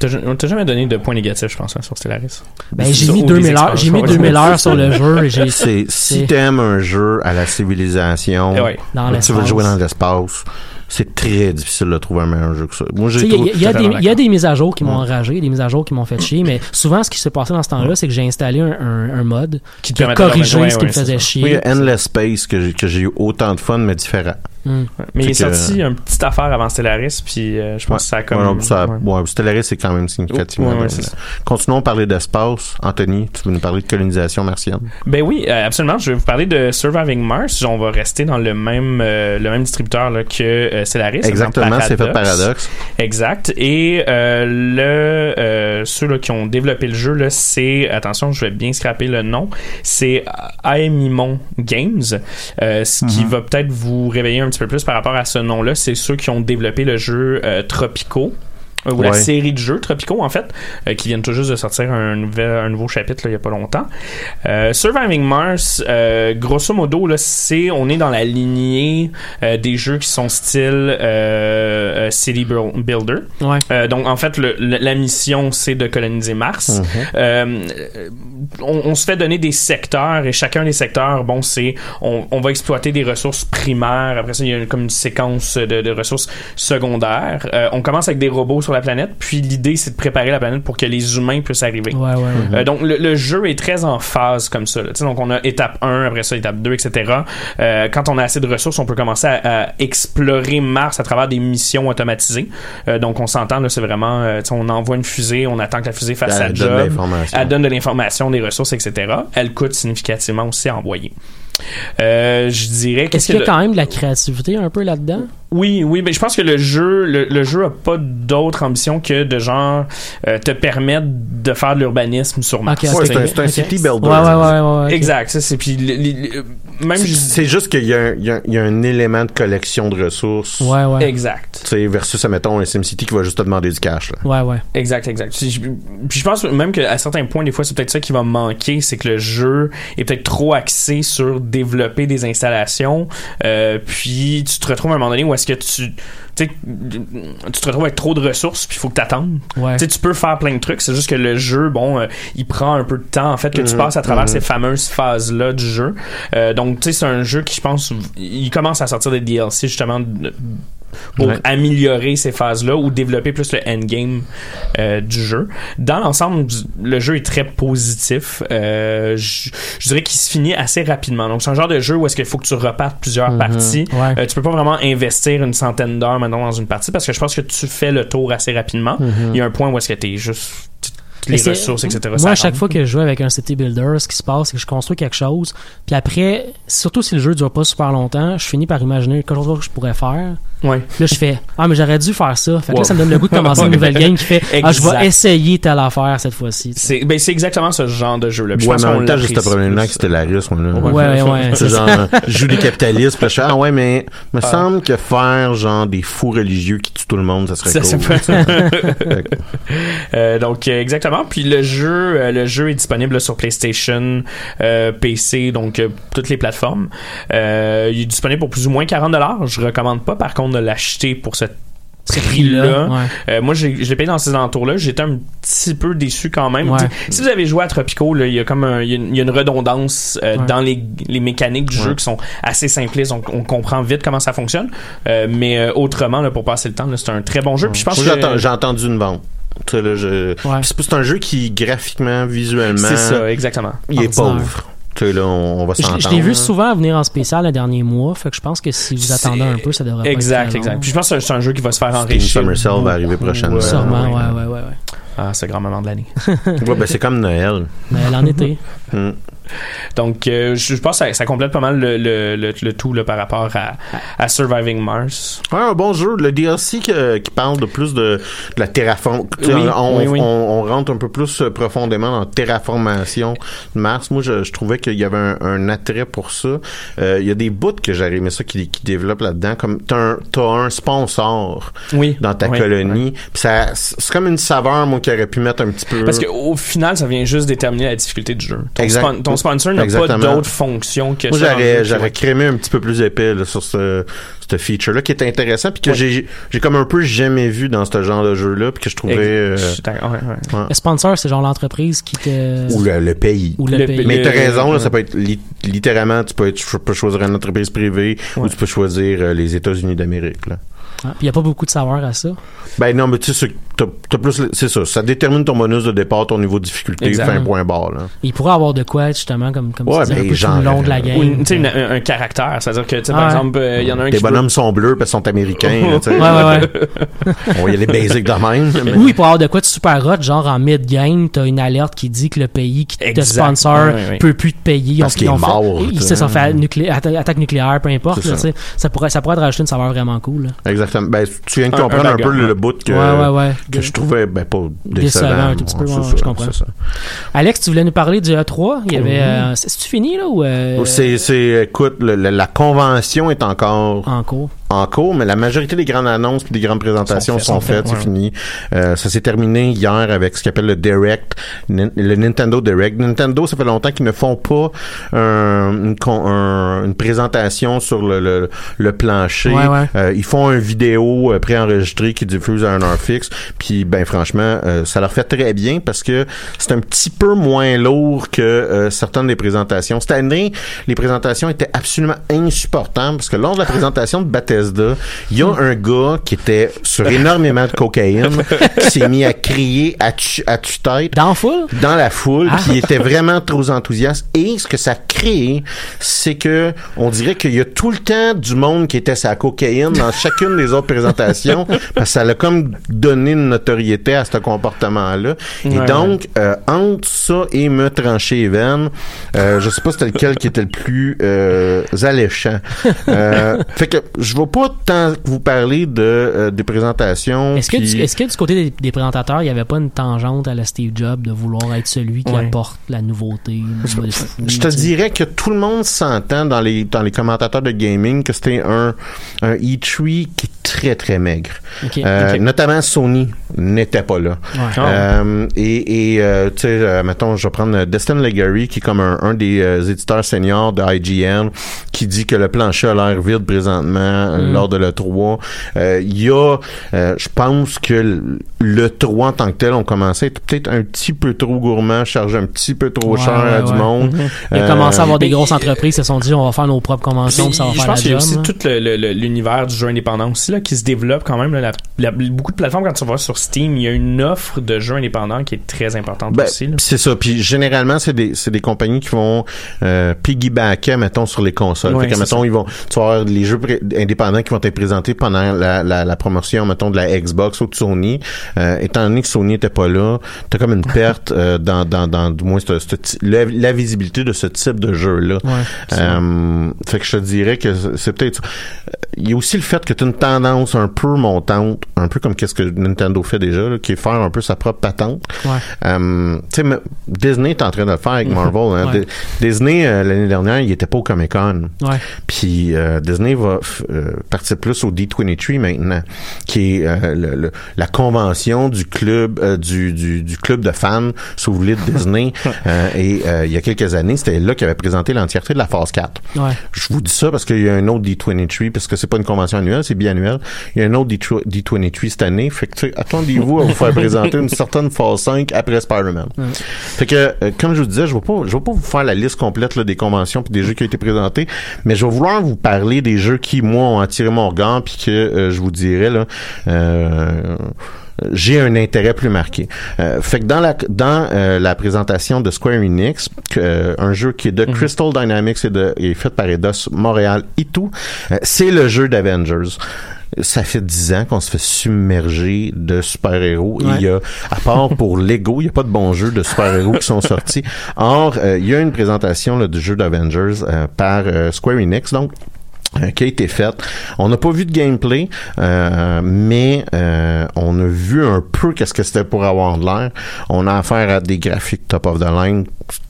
T'as on t'a jamais donné de points négatifs, je pense, hein, sur Stellaris. Ben, j'ai mis ou 2000 des heures, j'ai mis expansions, 2000 ouais. heures sur le jeu. et J'ai C'est, c'est- si t'aimes un jeu à la civilisation, Eh ouais. dans tu veux jouer dans l'espace, c'est très difficile de trouver un meilleur jeu que ça. Moi, j'ai Il y, a- y des- totalement il y a des mises à jour qui m'ont Ouais. enragé, des mises à jour qui m'ont fait chier, mais souvent ce qui s'est passé dans ce temps-là, c'est que j'ai installé un, un, un mode Qui qui a corrigé ce qui me faisait chier. Oui, il y a Endless Space que j'ai eu autant de fun, mais différent. Hmm. Mais il est que- sorti une petite affaire avant Stellaris, puis euh, je pense que ça a comme. Ça, ouais. ouais, Stellaris, c'est quand même significativement. Ça. Continuons à parler d'espace. Anthony, tu veux nous parler de colonisation martienne? Ben oui, euh, absolument. Je vais vous parler de Surviving Mars. On va rester dans le même euh, le même distributeur là, que euh, Stellaris. Exactement, c'est fait Paradox. Exact. Et euh, le euh, ceux là, qui ont développé le jeu, c'est attention, je vais bien scraper le nom. C'est Aemimon Games, euh, ce Mhm. qui va peut-être vous réveiller un peu plus par rapport à ce nom-là. C'est ceux qui ont développé le jeu euh, Tropico. Euh, Ou la série de jeux Tropico en fait euh, qui viennent tout juste de sortir un, nouvel, un nouveau chapitre là, il y a pas longtemps. Euh, Surviving Mars euh, grosso modo là c'est on est dans la lignée euh, des jeux qui sont style City Buil- Builder. Ouais. euh, donc en fait le- le- la mission c'est de coloniser Mars. Mhm. euh, on, on se fait donner des secteurs et chacun des secteurs bon c'est on, on va exploiter des ressources primaires. Après ça il y a une- comme une séquence de, de ressources secondaires. Euh, on commence avec des robots sur la planète puis l'idée c'est de préparer la planète pour que les humains puissent arriver Ouais, ouais, ouais. euh, donc le, le jeu est très en phase comme ça. là. Tu sais, Donc on a étape 1, après ça étape 2, etc. Euh, quand on a assez de ressources, on peut commencer à, à explorer Mars à travers des missions automatisées. Euh, donc on s'entend, là, c'est vraiment, euh, on envoie une fusée, on attend que la fusée fasse sa Elle donne de job. l'information. Elle donne de l'information, des ressources, etc. Elle coûte significativement aussi à envoyer. Euh, je dirais Est-ce qu'est-ce qu'il y a que quand même de la créativité un peu là-dedans? oui, oui, mais je pense que le jeu, le, le jeu a pas d'autre ambition que de genre euh, te permettre de faire de l'urbanisme sur Mars. Ouais, c'est un, city builder. Ouais, ouais, ouais, ouais, ouais, ok. Exact, ça c'est puis même C'est- juste qu'il y, a un- y y a élément de collection de ressources. Ouais, ouais. exact. Tu sais, versus, mettons, un SimCity qui va juste te demander du cash. Là. Ouais, ouais. Exact, exact. Puis je, pense même qu'à certains points, des fois, c'est peut-être ça qui va manquer, c'est que le jeu est peut-être trop axé sur développer des installations, euh, puis tu te retrouves à un moment donné où est-ce que tu, tu te retrouves avec trop de ressources, puis il faut que t'attendes. Ouais. Tu sais, tu peux faire plein de trucs, c'est juste que le jeu, bon, euh, il prend un peu de temps, en fait, que tu Mhm, passes à travers mhm. ces fameuses phases-là du jeu. Euh, donc, tu sais, c'est un jeu qui, je pense, il commence à sortir des DLC, justement, pour Ouais. améliorer ces phases-là ou développer plus le endgame euh, du jeu. Dans l'ensemble, le jeu est très positif. Euh, je je dirais qu'il se finit assez rapidement. Donc, c'est un genre de jeu où est-ce qu'il faut que tu repartes plusieurs Mhm. parties. Ouais. Euh, tu peux pas vraiment investir une centaine d'heures maintenant dans une partie parce que je pense que tu fais le tour assez rapidement. Il y a un point où est-ce que t'es juste les ressources, etc. Moi, ça à chaque rentre. fois que je joue avec un city builder, ce qui se passe, c'est que je construis quelque chose, puis après, surtout si le jeu dure pas super longtemps, je finis par imaginer quelque chose que je pourrais faire. Ouais. Là, je fais Ah, mais j'aurais dû faire ça. Fait que Ouais. là, ça me donne le goût de commencer une nouvelle game qui fait Ah, je vais essayer telle affaire cette fois-ci. C'est ben, c'est exactement ce genre de jeu-là. Ouais, mais en même temps, juste l'apprécie problème-là, que c'était la russe, là. Ouais, ouais. C'est genre, je joue des capitalistes, puis là, je fais, ah ouais, mais me semble que faire, genre, des fous religieux qui tuent tout le monde, ça serait Ça, ça cool. peut- Euh, donc euh, exactement. Puis le jeu, euh, le jeu est disponible sur PlayStation, euh, PC, donc euh, toutes les plateformes. Euh, il est disponible pour plus ou moins 40 dollars. Je recommande pas par contre de l'acheter pour ce prix-là. ouais. Euh, moi, j'ai- je l'ai payé dans ces alentours-là. J'étais un petit peu déçu quand même. Ouais. Si vous avez joué à Tropico, il y a comme un- il y, a une- y a une redondance euh, Ouais. dans les, les mécaniques du Ouais. jeu qui sont assez simplistes. On, on comprend vite comment ça fonctionne. Euh, mais euh, autrement, là, pour passer le temps, c'est un très bon jeu. Puis je pense Moi, que j'ai atten- j'ai entendu une vente. Je... Ouais. C'est c'est un jeu qui, graphiquement, visuellement, c'est ça, exactement. il est pauvre. Tu sais, là, on, va Je, je l'ai vu souvent venir en spécial le dernier mois, fait que je pense que si vous C'est- attendez un peu, ça devrait pas être Exact, exact. Puis je pense que c'est un jeu qui va se faire enrichir. Summer va arriver prochainement. Sûrement, ouais. ouais, ouais, ouais. Ah, c'est grand moment de l'année. Ouais, ben, c'est comme Noël. Mais elle en était. Hmm. Donc, euh, je je pense que ça, ça complète pas mal le, le, le, le tout là, par rapport à, à Surviving Mars. Ouais, un bon jeu. Le DLC que- qui parle de plus de, de la terraform. tu sais, Oui, on, oui, oui. On, on rentre un peu plus euh, profondément dans la terraformation de Mars. Moi, je, je trouvais qu'il y avait un, un attrait pour ça. Euh, Il y a des bouts que j'aurais aimé ça qui, qui développent là-dedans. Comme t'as un, t'as un sponsor Oui. dans ta colonie. Puis ça, c'est comme une saveur, moi, qui aurait pu mettre un petit peu. Parce qu'au final, ça vient juste déterminer la difficulté du jeu. Ton, Exact. spon- ton sponsor n'a pas d'autre fonction que Moi, ça. j'aurais, j'aurais crémé un petit peu plus épais là, sur ce, ce feature-là qui était intéressant puis que Ouais. j'ai, j'ai comme un peu jamais vu dans ce genre de jeu-là puis que je trouvais euh, Je ouais, ouais. Le sponsor, c'est genre l'entreprise qui te. ou le, le pays. Ou le, Le pays. Mais t'as raison, là, ouais. ça peut être li- littéralement, tu peux, être, tu peux choisir une entreprise privée ou tu peux choisir euh, les États-Unis d'Amérique. Là. Ah, Puis il n'y a pas beaucoup de saveur à ça. Ben non, mais tu sais, t'as, plus, c'est ça, ça détermine ton bonus de départ, ton niveau de difficulté, fin point barre. Là. Il pourrait avoir de quoi, justement, comme, comme Ouais, tu genre, le long de la euh, game. Ou une- tu sais, une- un, un caractère. C'est-à-dire que, tu sais, par exemple, euh, il y en a un Tes bonhommes sont bleus parce qu'ils sont américains. là, tu sais. Ouais, ouais, ouais. On va y aller basic de même. mais- Oui, il pourrait avoir de quoi de super hot, genre en mid-game, t'as une alerte qui dit que le pays qui te sponsor Ouais, ouais, ouais. peut plus te payer. Parce qu'il est mort, Ils se sont fait nuclé- atta- attaque nucléaire, peu importe. C'est là, ça. pourrait, ça pourrait te rajouter une saveur vraiment cool. là. Exactement. Ben, tu viens de Un- comprendre un peu le, bout que, ouais, ouais, ouais. Que je trouvais ben, pas décevant. Décevant un tout petit peu, Ouais, je comprends. ça. Alex, tu voulais nous parler du E3. Il y avait. euh, C'est-tu fini, là, ou. euh, C'est, c'est, écoute, le- le- la convention est encore En cours. En cours, mais la majorité des grandes annonces et des grandes présentations Sont faites, c'est fini. Euh, ça s'est terminé hier avec ce qu'on appelle le Direct, le Nintendo Direct. Nintendo, ça fait longtemps qu'ils ne font pas un- une, un- une présentation sur le, le, le plancher. Ouais, ouais. Euh, ils font une vidéo euh, préenregistrée qu'ils diffusent à un heure fixe. Puis, ben franchement, euh, ça leur fait très bien parce que c'est un petit peu moins lourd que euh, certaines des présentations. Cette année, les présentations étaient absolument insupportables parce que lors de la présentation de Bethesda, il y a un gars qui était sur énormément de cocaïne qui s'est mis à crier à, tu- à tue-tête Dans la foule? dans la foule, Ah. puis il était vraiment trop enthousiaste. Et ce que ça crée, c'est que on dirait qu'il y a tout le temps du monde qui était sa cocaïne dans chacune des autres présentations, parce que ça l'a comme donné une notoriété à ce comportement-là. Et donc, euh, entre ça et me trancher les veines, euh, je sais pas c'était lequel qui était le plus euh, alléchant. Euh, fait que je vais vais pas tant vous parler de euh, des présentations. Est-ce que, puis- du, est-ce que du côté des, des présentateurs, il n'y avait pas une tangente à la Steve Jobs de vouloir être celui qui Ouais. apporte la nouveauté? Je te dirais que tout le monde s'entend dans les dans les commentateurs de gaming que c'était un un E3 qui est très très maigre. Euh. Notamment Sony n'était pas là. Ouais. Ah. Euh, et et euh, tu sais, euh, mettons, je vais prendre Destin Legary qui est comme un, un des euh, éditeurs seniors de IGN qui dit que le plancher a l'air vide présentement Mm. lors de l'E3. Euh, Il y a, euh, je pense que le- le 3 en tant que tel ont commencé à être peut-être un petit peu trop gourmand, charger un petit peu trop Ouais, cher à ouais, du monde. Il a Euh, commencé à avoir des grosses entreprises qui se sont dit on va faire nos propres conventions, ça va je faire pense la qu'il y a job. aussi là. tout l'univers du jeu indépendant aussi là, qui se développe quand même. là. La- la- beaucoup de plateformes, quand tu vas sur Steam, il y a une offre de jeux indépendants qui est très importante Ben, aussi. là. c'est ça. Puis généralement, c'est des, c'est des compagnies qui vont euh, piggybacker, mettons, sur les consoles. Ouais, fait que, c'est mettons, ils vont, tu vas avoir les jeux pré- indépendants qui vont être présentés pendant la, la, la promotion, mettons, de la Xbox ou de Sony. Euh, étant donné que Sony était pas là, t'as comme une perte euh, dans, dans, dans, du moins, la, la visibilité de ce type de jeu-là. Ouais. Euh, fait que je te dirais que c'est- peut-être. Il y a aussi le fait que tu as une tendance un peu montante, un peu comme qu'est-ce que Nintendo fait déjà, là, qui est faire un peu sa propre patente. Ouais. Tu sais, mais Disney est en train de le faire avec Marvel. hein. Ouais. Disney l'année dernière, il était pas au Comic Con. Ouais. Puis euh, Disney va euh, partir plus au D23 maintenant, qui est euh, le- le- la convention du club euh, du, du, du club de fans, si vous voulez, de Disney. Euh, et euh, il y a quelques années, c'était là qu'il avait présenté l'entièreté de la phase 4. Ouais. Je vous dis ça parce qu'il y a un autre D23, parce que c'est pas une convention annuelle, c'est biannuel. Il y a un autre D3 D23 cette année. Fait que, tu sais, attendez-vous à vous faire présenter une certaine phase 5 après Spider-Man. Fait que, euh, comme je vous disais, je vais pas, je vais pas vous faire la liste complète là, des conventions puis des jeux qui ont été présentés, mais je vais vouloir vous parler des jeux qui, moi, ont attiré mon regard puis que euh, je vous dirais, là, euh, j'ai un intérêt plus marqué. Euh, fait que dans la dans euh, la présentation de Square Enix, euh, un jeu qui est de Crystal Dynamics et de est fait par Eidos Montréal et tout, c'est le jeu d'Avengers. Ça fait dix ans qu'on se fait submerger de super-héros. Ouais. Il y a, à part pour Lego, il n'y a pas de bons jeux de super-héros qui sont sortis. Or, euh, il y a une présentation là, du jeu d'Avengers euh, par euh, Square Enix, donc qui a été faite. On n'a pas vu de gameplay, euh, mais euh, on a vu un peu qu'est-ce que c'était pour avoir de l'air. On a affaire à des graphiques top of the line.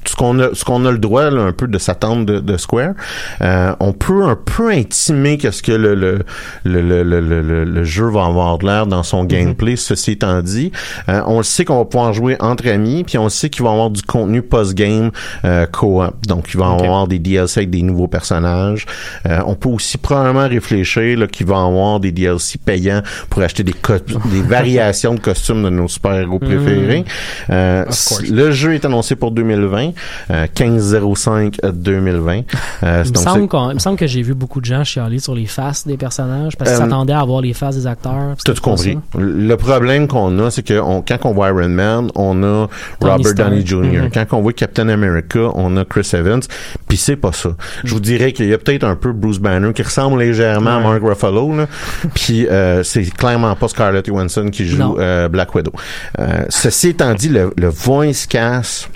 Ce qu'on a, ce qu'on a le droit là, un peu de s'attendre de, de Square. Euh, on peut un peu intimer qu'est-ce que le le, le, le, le, jeu va avoir de l'air dans son gameplay. Ceci étant dit, euh, on le sait qu'on va pouvoir jouer entre amis, puis on le sait qu'il va y avoir du contenu post-game euh, co-op. Donc, il va y avoir des DLC avec des nouveaux personnages. Euh, on peut aussi probablement réfléchir là, qu'il va avoir des DLC payants pour acheter des, co- des variations de costumes de nos super-héros préférés. Euh, le jeu est annoncé pour 2020, euh, 15-05 Euh, Il me, semble il me semble que j'ai vu beaucoup de gens chialer sur les faces des personnages parce qu'ils Euh, s'attendaient à voir les faces des acteurs. T'as tout compris. Le problème qu'on a, c'est que on- quand on voit Iron Man, on a Tony Robert. Downey Jr. Mhm. Quand on voit Captain America, on a Chris Evans. Puis c'est pas ça. Je vous dirais qu'il y a peut-être un peu Bruce Banner qui ressemble légèrement à Mark Ruffalo. Là. Puis euh, c'est clairement pas Scarlett Johansson qui joue euh, Black Widow. Euh, ceci étant dit, le, le voice cast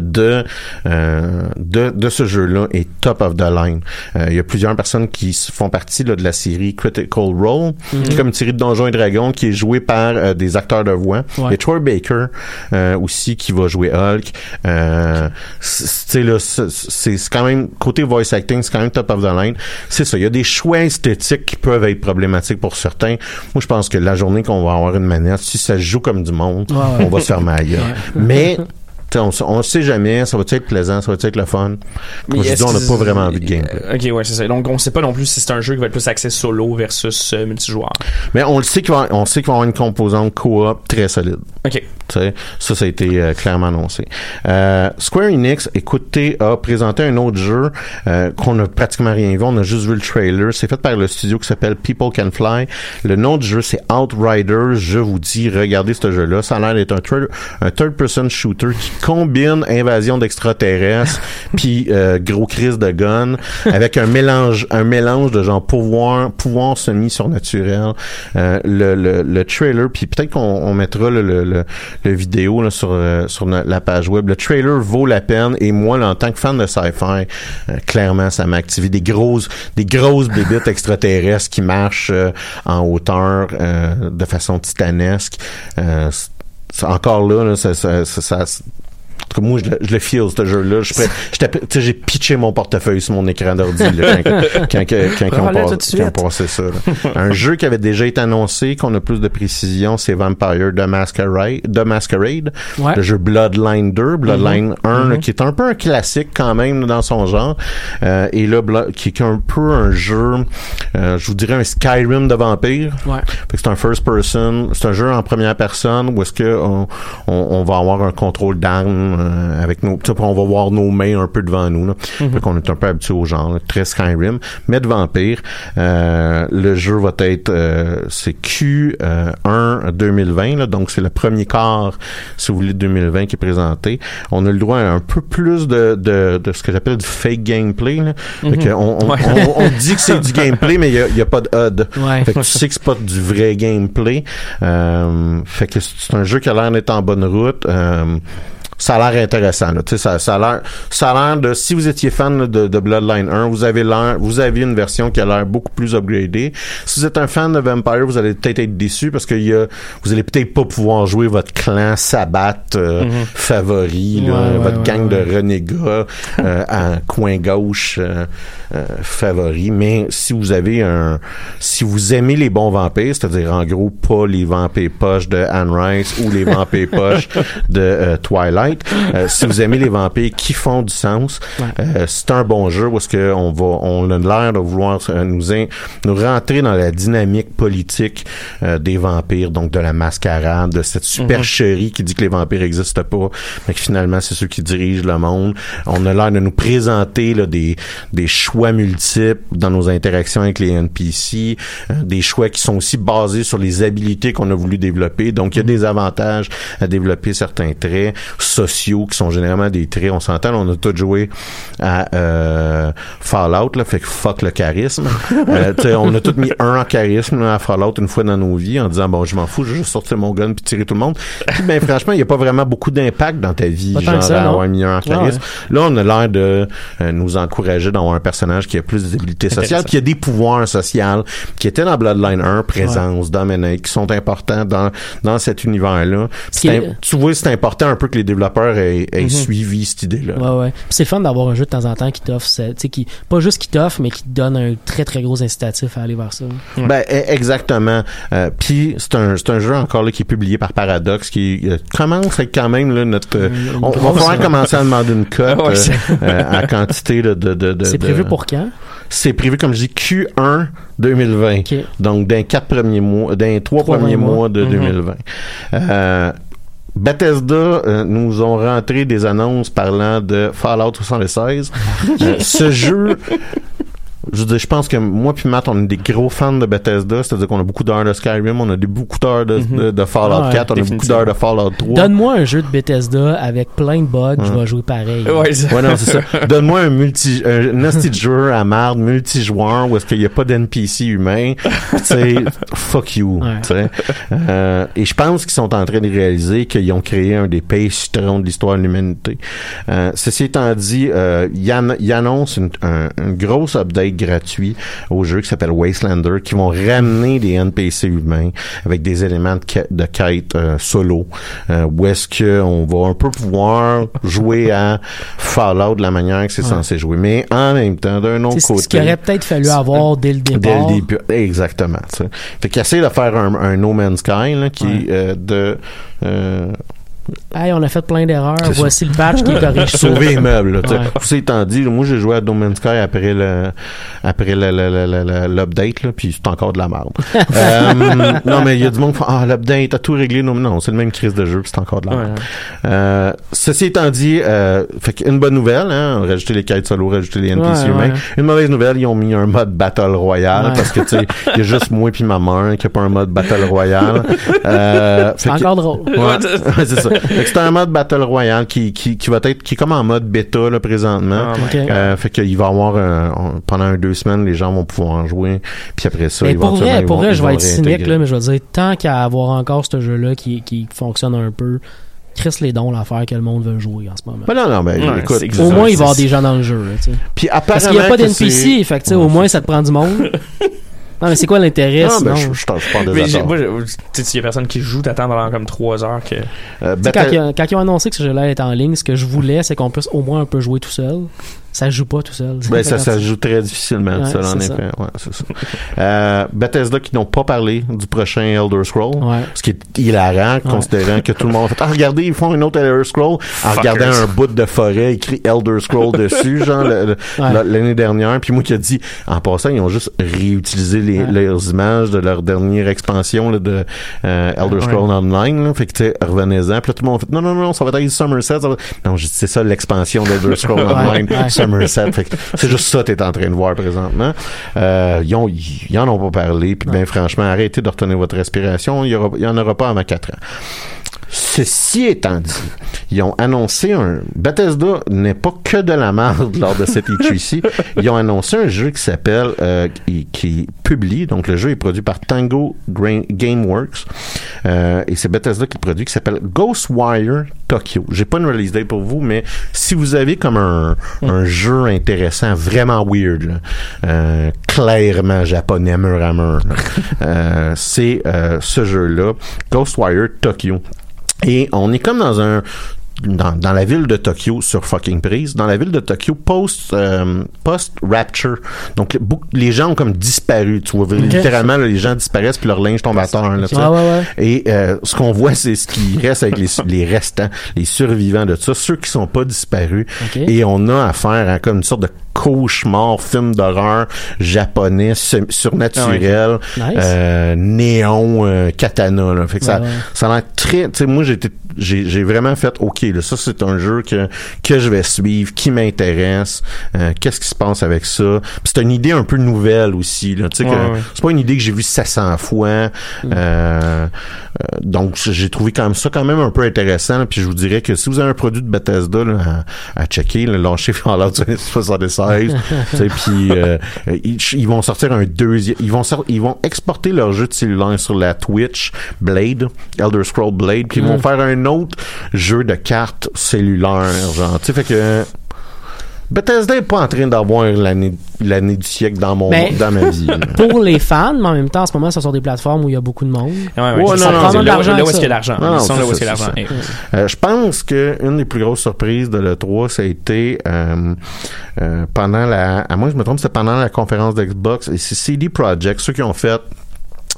de, euh, de de ce jeu-là est top of the line. Euh, Il y a plusieurs personnes qui font partie là, de la série Critical Role, qui est comme une série de Donjons et Dragons qui est jouée par euh, des acteurs de voix. Ouais. A Troy Baker euh, aussi qui va jouer Hulk. Euh, c'est là, c'est c'est quand même côté voice acting, c'est quand même top of the line. C'est ça. Il y a des choix esthétiques qui peuvent être problématiques pour certains. Moi, je pense que la journée qu'on va avoir une manette, si ça se joue comme du monde, Ouais, ouais. on va se faire ma gueule. Mais T'sais, on, on sait jamais, ça va être plaisant, ça va être le fun. Comme je dis, on n'a pas vraiment vu de gameplay. Euh, ok, ouais, c'est ça. Donc, on sait pas non plus si c'est un jeu qui va être plus axé solo versus euh, multijoueur. Mais on le sait qu'il va, on sait qu'il va avoir une composante coop très solide. Ok. T'sais, ça, ça a été euh, clairement annoncé. Euh, Square Enix, écoutez, a présenté un autre jeu qu'on n'a pratiquement rien vu. On a juste vu le trailer. C'est fait par le studio qui s'appelle People Can Fly. Le nom du jeu, c'est Outriders. Je vous dis, regardez ce jeu-là. Ça a l'air d'être un, un third-person shooter qui combine invasion d'extraterrestres puis euh, gros crise de gun avec un mélange un mélange de genre pouvoir pouvoir semi surnaturel. Euh, le, le, le trailer puis peut-être qu'on on mettra le, le, le, le vidéo là, sur euh, sur la page web. Le trailer vaut la peine et moi là, en tant que fan de sci-fi, euh, clairement ça m'a activé des grosses des grosses bébites extraterrestres qui marchent euh, en hauteur euh, de façon titanesque. Euh, encore là, là ça, ça, ça, ça- en tout cas, moi, je le, je le feel, ce jeu-là. Je J'ai pitché mon portefeuille sur mon écran d'ordi là, quand, quand, quand, quand, quand on passe- quand passait ça. là. Un jeu qui avait déjà été annoncé, qu'on a plus de précision, c'est Vampire The Masquerade, The Masquerade Ouais. le jeu Bloodline 2, Bloodline 1, là, qui est un peu un classique quand même dans son genre, euh, et là, qui est un peu un jeu, euh, je vous dirais un Skyrim de vampire. Ouais. Fait que c'est un first person, c'est un jeu en première personne où est-ce que on, on, on va avoir un contrôle d'armes euh, avec nos, on va voir nos mains un peu devant nous. Là. Fait qu'on est un peu habitué au genre, là, très Skyrim, mais de vampire. Euh, le jeu va être, euh, c'est Q1 2020, là, donc c'est le premier quart, si vous voulez, de 2020 qui est présenté. On a le droit à un peu plus de, de, de ce que j'appelle du fake gameplay. Là. Que on, on, Ouais. on- on dit que c'est du gameplay, mais il y a, pas de HUD. Ouais. Fait que tu sais que c'est pas du vrai gameplay. Euh, fait que c'est un jeu qui a l'air d'être en bonne route. Euh, ça a l'air intéressant. Là. Tu sais, Ça, ça a l'air, ça a l'air de. Si vous étiez fan là, de, de Bloodline 1, vous avez l'air, vous avez une version qui a l'air beaucoup plus upgradée. Si vous êtes un fan de Vampire, vous allez peut-être être déçu parce que y a, vous allez peut-être pas pouvoir jouer votre clan Sabbat euh, favori, là, Ouais, ouais, votre ouais, gang ouais. de renégats euh, à coin gauche euh, euh, favori. Mais si vous avez un, si vous aimez les bons vampires, c'est-à-dire en gros pas les vampires poches de Anne Rice ou les vampires poches de euh, Euh, si vous aimez les vampires qui font du sens, euh, c'est un bon jeu parce que on va, on a l'air de vouloir euh, nous in- nous rentrer dans la dynamique politique euh, des vampires, donc de la mascarade, de cette supercherie qui dit que les vampires n'existent pas, mais que finalement c'est ceux qui dirigent le monde. On a l'air de nous présenter là, des, des choix multiples dans nos interactions avec les NPC, euh, des choix qui sont aussi basés sur les habilités qu'on a voulu développer. Donc il y a des avantages à développer certains traits sociaux qui sont généralement des traits. On s'entend, là, on a tout joué à euh, Fallout, là, fait que fuck le charisme. Euh, on a tout mis un en charisme là, à Fallout une fois dans nos vies en disant bon je m'en fous, je vais juste sortir mon gun puis tirer tout le monde. Puis ben franchement, il n'y a pas vraiment beaucoup d'impact dans ta vie, genre que ça, à non. avoir mis un en charisme. Là, on a l'air de euh, nous encourager d'avoir un personnage qui a plus d'habilités sociales, qui a des pouvoirs sociaux, qui étaient dans Bloodline 1, présence, dominate, qui sont importants dans, dans cet univers-là. Tu vois, c'est important un peu que les développeurs aient, aient Mhm. suivi cette idée-là. Ouais, ouais. Puis c'est le fun d'avoir un jeu de temps en temps qui t'offre, ce- tu sais, qui, pas juste qui t'offre, mais qui te donne un très très gros incitatif à aller vers ça. Ben e- exactement. Euh, Puis c'est un un jeu encore là qui est publié par Paradox qui euh, commence quand même là notre euh, on, on va falloir commencer à demander une cote à quantité là, de de, de C'est de- prévu pour quand? c'est prévu comme je dis Q1 2020. Ok. Donc d'un quatre premiers mois d'un trois Trois premiers mois. mois de Mhm. 2020. Bethesda euh, nous ont rentré des annonces parlant de Fallout 76. Euh, ce jeu je veux dire, je pense que moi puis Matt, on est des gros fans de Bethesda, c'est-à-dire qu'on a beaucoup d'heures de Skyrim, on a des, beaucoup d'heures de, de, de Fallout Ah ouais, 4, on a beaucoup d'heures de Fallout 3. Donne-moi un jeu de Bethesda avec plein de bugs, je vais jouer pareil. Ouais, ça- Ouais, non, c'est ça. Donne-moi un multi, un nasty de jeu à marde, multijoueur, où est-ce qu'il n'y a pas d'NPC humain. Tu sais, fuck you. Ouais. tu sais. Euh, et je pense qu'ils sont en train de réaliser qu'ils ont créé un des pays citrons de l'histoire de l'humanité. Euh, ceci étant dit, euh, ils ann- ils annoncent une, un, une grosse update gratuit au jeu qui s'appelle Wastelander, qui vont ramener des NPC humains avec des éléments de, quête- de quête euh, solo, euh, où est-ce qu'on va un peu pouvoir jouer à Fallout de la manière que c'est Ouais. censé jouer. Mais en même temps, d'un autre côté... ce qu'il aurait peut-être fallu avoir dès le Dès départ. le début. Exactement. tu sais. Fait qu'il essaie de faire un, un No Man's Sky là, qui Ouais. euh, de euh, Hey, on a fait plein d'erreurs. Ça. Voici le patch qui corrige ça. sauver les meubles. Là. Ouais. Ceci étant dit, moi j'ai joué à No Man's Sky après le après l'update puis c'est encore de la merde. Euh, non mais il y a du monde qui fait ah l'update a tout réglé. Non, non c'est le même crise de jeu, puis c'est encore de la merde. Euh, ceci étant dit, euh, fait qu'une bonne nouvelle, hein, rajouter les quêtes solo, rajouter les NPC Ouais, humains. Une mauvaise nouvelle, ils ont mis un mode Battle Royale parce que tu sais, il y a juste moi puis ma mère qui a pas un mode Battle Royale. Euh, C'est que- encore drôle. C'est ça. C'est un mode Battle Royale qui, qui, qui va être, qui est comme en mode bêta, là, présentement. Ah, Ok. Euh, fait qu'il va y avoir un- pendant un, deux semaines, les gens vont pouvoir en jouer. Puis après ça, Mais ils pour vont vrai, pour vrai, je vais être cynique, là, mais je vais dire, tant qu'à avoir encore ce jeu-là qui, qui fonctionne un peu, Chris les dons l'affaire que le monde veut jouer en ce moment. Ben non, non, ben, Ouais, écoute. c'est Au moins, il va y avoir des gens dans le jeu, là. Puis Parce qu'il n'y a pas d'NPC, fait que, au moins, ça te prend du monde. Non, mais c'est quoi l'intérêt, ben, sinon? je, je, je, je parle des moi, je- tu sais, s'il y a personne qui joue, t'attends pendant comme 3 heures que. Euh, quand, ils ont, quand ils ont annoncé que ce jeu-là est en ligne, ce que je voulais, c'est qu'on puisse au moins un peu jouer tout seul. Ça joue pas tout seul. Ben, ça, ça joue très difficilement, Ouais, ça, en effet. Ouais, c'est ça. Euh, Bethesda qui n'ont pas parlé du prochain Elder Scroll. Ouais. Ce qui est hilarant, considérant que tout le monde a fait Ah, regardez, ils font une autre Elder Scroll en Fuckers. regardant un bout de forêt écrit Elder Scroll dessus, genre le- le- Ouais. la- l'année dernière. Puis moi qui a dit, en passant, ils ont juste réutilisé les, Ouais. leurs images de leur dernière expansion là, de euh, Elder Scroll Online. Là. Fait que tu sais, revenez-en. Puis là, tout le monde fait non, non, non, ça va être Somerset. ça va- Non, j'ai dit, c'est ça l'expansion d'Elder Scroll Online, ouais. Somerset. C'est juste ça que t'es en train de voir présentement. Euh, ils, ont, ils en ont pas parlé. Puis ben franchement, arrêtez de retenir votre respiration. Il y, aura, il y en aura pas avant 4 ans. Ceci étant dit, ils ont annoncé un... Bethesda n'est pas que de la merde lors de cette E3 Ils ont annoncé un jeu qui s'appelle... euh, qui, qui publie, donc le jeu est produit par Tango Gra- Gameworks. Euh, et c'est Bethesda qui le produit, qui s'appelle Ghostwire Tokyo. J'ai pas une release date pour vous, mais si vous avez comme un, un jeu intéressant, vraiment weird, là, euh, clairement japonais mur à mur, euh, c'est euh, ce jeu-là, Ghostwire Tokyo. Et on est comme dans un dans, dans la ville de Tokyo sur fucking prise, dans la ville de Tokyo post euh, post rapture. Donc les, gens ont comme disparu, tu vois littéralement là, les gens disparaissent puis leur linge tombe à terre là, sais. Ouais, ouais. Et euh, ce qu'on voit c'est ce qui reste avec les, les restants, les survivants de ça, ceux qui sont pas disparus Ok. et on a affaire à comme une sorte de cauchemar film d'horreur japonais su- surnaturel Ah Nice. euh, néon euh, katana là. fait que ça Ouais, ça a l'air très tu sais moi j'ai été- j'ai j'ai vraiment fait OK là ça c'est un jeu que que je vais suivre qui m'intéresse euh, qu'est-ce qui se passe avec ça? C'est une idée un peu nouvelle aussi là tu sais c'est pas une idée que j'ai vue 700 fois Mm. euh, euh, donc j'ai trouvé quand même ça quand même un peu intéressant là. puis je vous dirais que si vous avez un produit de Bethesda là, à, à checker là, lâchez Fallout 76 puis euh, ils, ils vont sortir un deuxième ils vont ils vont exporter leur jeu de cellulaire sur la Twitch Blade Elder Scroll Blade puis ils vont faire un autre jeu de cartes cellulaires genre. Tu sais fait que Bethesda est pas en train d'avoir l'année l'année du siècle dans mon Mais- dans ma vie. Pour les fans, mais en même temps, en ce moment, ce sont des plateformes où il y a beaucoup de monde. Ouais, ouais, Ouais, c'est non, ça. non, C'est non, là, l'argent là où est-ce qu'il y a l'argent. Non, Ils sont là où est-ce qu'il y a l'argent. Euh, je pense que une des plus grosses surprises de l'E3, ça a été euh, euh, pendant la, à moins que je me trompe, c'était pendant la conférence d'Xbox et c'est CD Projekt, ceux qui ont fait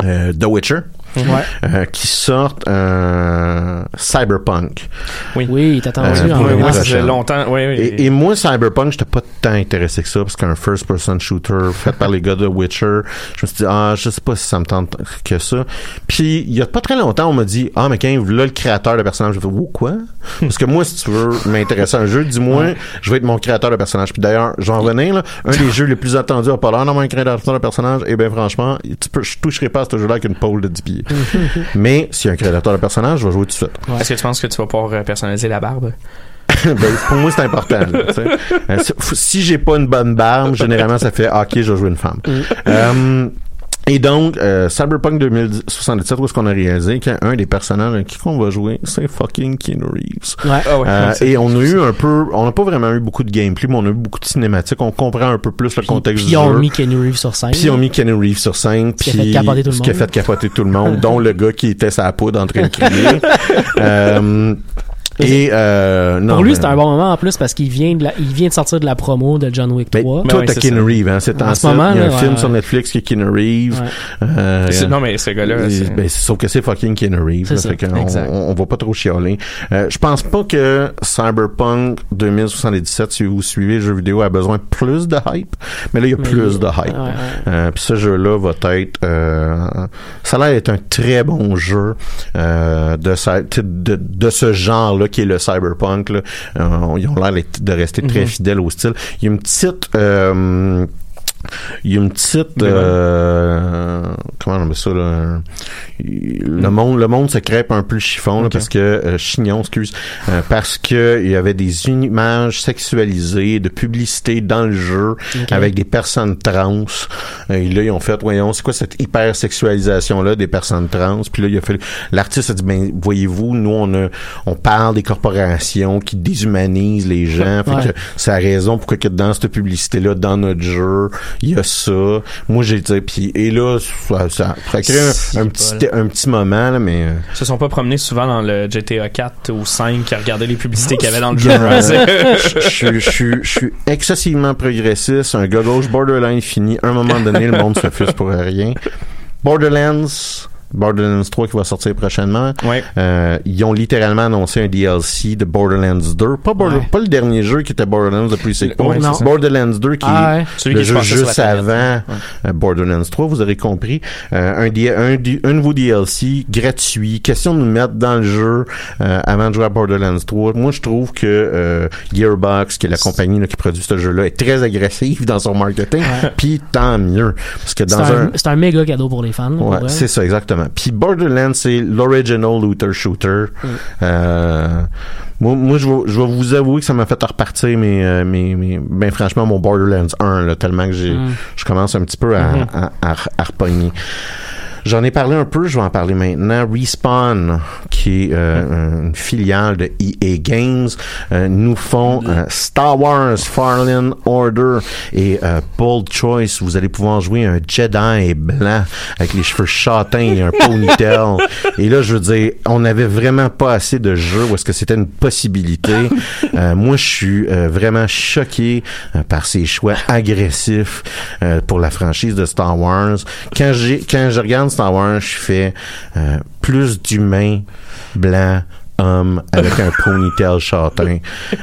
euh, The Witcher, Ouais. euh, qui sortent euh, Cyberpunk. Oui, il est attendu Euh, oui, Oui, oui, moi, masse. ça longtemps. Oui, oui. Et, et moi, Cyberpunk, j'étais pas tant intéressé que ça, parce qu'un first-person shooter fait par les gars de Witcher, je me suis dit, ah, je sais pas si ça me tente que ça. Puis, il y a pas très longtemps, on m'a dit, ah, mais quand là, le créateur de personnage, fait, oh, quoi? Parce que moi, si tu veux m'intéresser à un jeu, dis-moi, je vais être mon créateur de personnage. Puis d'ailleurs, j'en revenais, là, un des jeux les plus attendus à pas l'air dans un créateur de personnage, et bien franchement, tu peux, je toucherai pas à ce jeu-là avec une pole de 10 pieds. mais, s'il y a un créateur de personnage, je vais jouer tout de suite. Est-ce que tu penses que tu vas pouvoir euh, personnaliser la barbe? ben, pour moi, c'est important. là. Euh, si- j'ai pas une bonne barbe, généralement, ça fait ah, OK, je vais jouer une femme. Euh, et donc, euh, Cyberpunk 2077, où est-ce qu'on a réalisé qu'un des personnages qui qu'on va jouer, c'est fucking Keanu Reeves. Ouais. Ah ouais. Euh, et on a eu un peu, on n'a pas vraiment eu beaucoup de gameplay, mais on a eu beaucoup de cinématiques. On comprend un peu plus le contexte Puis du ils ont jeu. mis Kenny Reeves sur scène. Puis ils ont mis Keanu Reeves sur scène, Ce qui a puis fait capoter tout le ce qui a monde. fait capoter tout le monde, dont le gars qui était sa poudre en train de crier. Euh, et euh, non, Pour lui, c'est un bon moment en plus parce qu'il vient de la- il vient de sortir de la promo de John Wick Ben, 3. Ben toi, ouais, Keanu. Reeves, hein, c'est En ce moment, Il y a un film ouais. sur Netflix qui est Keanu Reeves. Ouais. Euh, Non, mais ce gars-là, ben, c'est- sauf que c'est fucking Keanu Reeves. Là, ça, fait qu'on- exact. on, on va pas trop chialer. Euh, je pense pas que Cyberpunk 2077, si vous suivez le jeu vidéo, a besoin de plus de hype. Mais là, il y a Mais plus de hype. ouais. Euh, Puis ce jeu-là va être... Euh, ça a l'air d'être un très bon jeu euh, de, cy- tu sais, de, de ce genre-là qui est le cyberpunk. Là. Euh, ils ont l'air de rester très Mhm. fidèles au style. Il y a une petite... Euh, Il y a une petite euh, comment on appelle ça là le monde le monde se crêpe un peu le chiffon là, parce que euh, chignon excuse euh, parce que il y avait des images sexualisées de publicité dans le jeu avec des personnes trans. Et là ils ont fait voyons c'est quoi cette hyper sexualisation là des personnes trans? Puis là il a fait l'artiste a dit ben voyez-vous nous on a on parle des corporations qui déshumanisent les gens. Fait Ouais. que c'est la raison pourquoi que dans cette publicité là dans notre jeu il y a ça. Moi j'ai dit puis et là ça ça, ça crée un, un petit un petit moment là mais euh, se sont pas promenés souvent dans le GTA 4 ou 5 à regarder les publicités qu'il y avait dans le jeu. Je, je, je, suis- je suis excessivement progressiste. Un gars gauche borderline fini. À un moment donné le monde se fuse pour rien. Borderlands Borderlands 3 qui va sortir prochainement Ouais. Euh, ils ont littéralement annoncé un DLC de Borderlands 2 pas, Border- Ouais. pas le dernier jeu qui était Borderlands depuis c'est. Borderlands 2 qui Ah est le qui jeu juste avant euh, Borderlands 3, vous aurez compris. Euh, un, nouveau DLC gratuit. Question de nous mettre dans le jeu euh, avant de jouer à Borderlands 3. Moi, je trouve que euh, Gearbox, qui est la compagnie là, qui produit ce jeu-là, est très agressive dans son marketing. Puis tant mieux. Parce que C'est dans un, un... c'est un méga cadeau pour les fans. Ouais, c'est ça, exactement. Puis Borderlands, c'est l'original looter shooter. Euh, moi, moi je, vais, je vais vous avouer que ça m'a fait repartir mes, euh, mes, mes, ben franchement, mon Borderlands 1, là, tellement que j'ai, Mm. je commence un petit peu à, à, à, à repogner. J'en ai parlé un peu, je vais en parler maintenant. Respawn, qui est euh, une filiale de EA Games, euh, nous font euh, Star Wars Fallen Order et Bold Choice. Vous allez pouvoir jouer un Jedi blanc avec les cheveux châtains et un ponytail. et là, je veux dire, on n'avait vraiment pas assez de jeux où est-ce que c'était une possibilité. Moi, je suis vraiment choqué par ces choix agressifs pour la franchise de Star Wars. Quand j'ai quand je regarde Je fais euh, plus d'humains blancs homme avec un ponytail châtain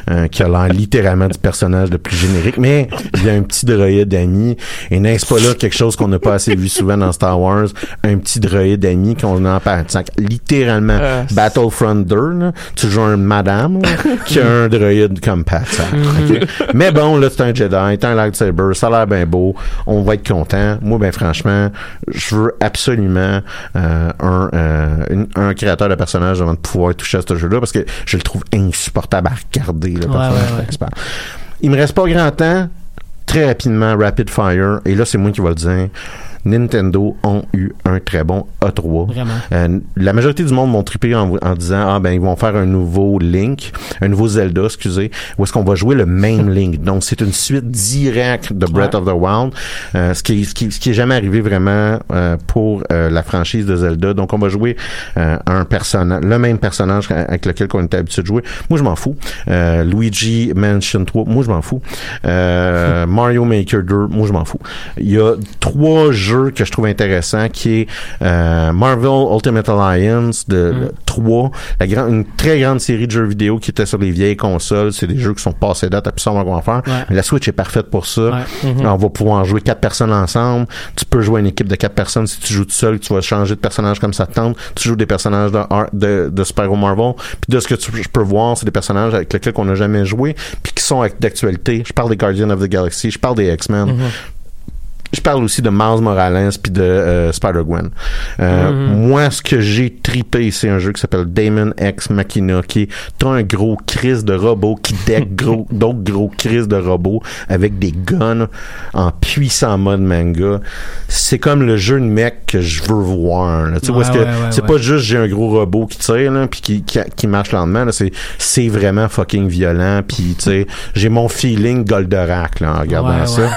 euh, qui a l'air littéralement du personnage le plus générique. Mais il y a un petit droïde ami. Et n'est-ce pas là quelque chose qu'on n'a pas assez vu souvent dans Star Wars? Un petit droïde ami qu'on a en partant littéralement Euh, Battlefront 2 là, tu joues un madame là, qui a un droïde comme Pat ok? mais bon là c'est un Jedi c'est un lightsaber ça a l'air bien beau. On va être content. Moi ben franchement je veux absolument euh, un, euh, une- un créateur de personnage avant de pouvoir toucher à ce jeu-là parce que je le trouve insupportable à regarder le Ouais. Il me reste pas grand temps. Très rapidement, Rapid Fire, et là c'est moi qui vais le dire. Nintendo ont eu un très bon A3. Vraiment. Euh, la majorité du monde m'ont trippé en, en disant ah ben ils vont faire un nouveau Link, un nouveau Zelda, excusez, où est-ce qu'on va jouer le même Link. Donc c'est une suite directe de Breath Ouais. of the Wild, euh, ce qui ce qui, ce qui est jamais arrivé vraiment euh, pour la franchise de Zelda. Donc on va jouer un personnage, le même personnage avec lequel on était habitué de jouer. Moi je m'en fous. Luigi Mansion 3, moi je m'en fous. Mario Maker 2, moi je m'en fous. Il y a trois jeux que je trouve intéressants qui est euh, Marvel Ultimate Alliance de le 3, la grande, une très grande série de jeux vidéo qui était sur les vieilles consoles. C'est des jeux qui sont passés date à plus savoir comment faire. Ouais. Mais la Switch est parfaite pour ça. Ouais. On va pouvoir jouer quatre personnes ensemble. Tu peux jouer une équipe de quatre personnes. Si tu joues tout seul, tu vas changer de personnage comme ça te tente. Tu joues des personnages de, de, de Super-Héros Marvel. Puis de ce que tu je peux voir, c'est des personnages avec lesquels on n'a jamais joué, puis qui sont d'actualité. Je parle des Guardians of the Galaxy, je parle des X-Men. Je parle aussi de Miles Morales puis de euh, Spider-Gwen. Euh, Moi, ce que j'ai tripé, c'est un jeu qui s'appelle Damon X Machina, qui est un gros crise de robot qui deck gros, d'autres gros crises de robots avec des guns en puissant mode manga. C'est comme le jeu de mec que je veux voir. Tu sais, Ouais, que ouais, c'est pas juste j'ai un gros robot qui tire là, puis qui, qui, qui marche lentement. C'est c'est vraiment fucking violent. Puis tu sais, j'ai mon feeling Goldorak là en regardant ça.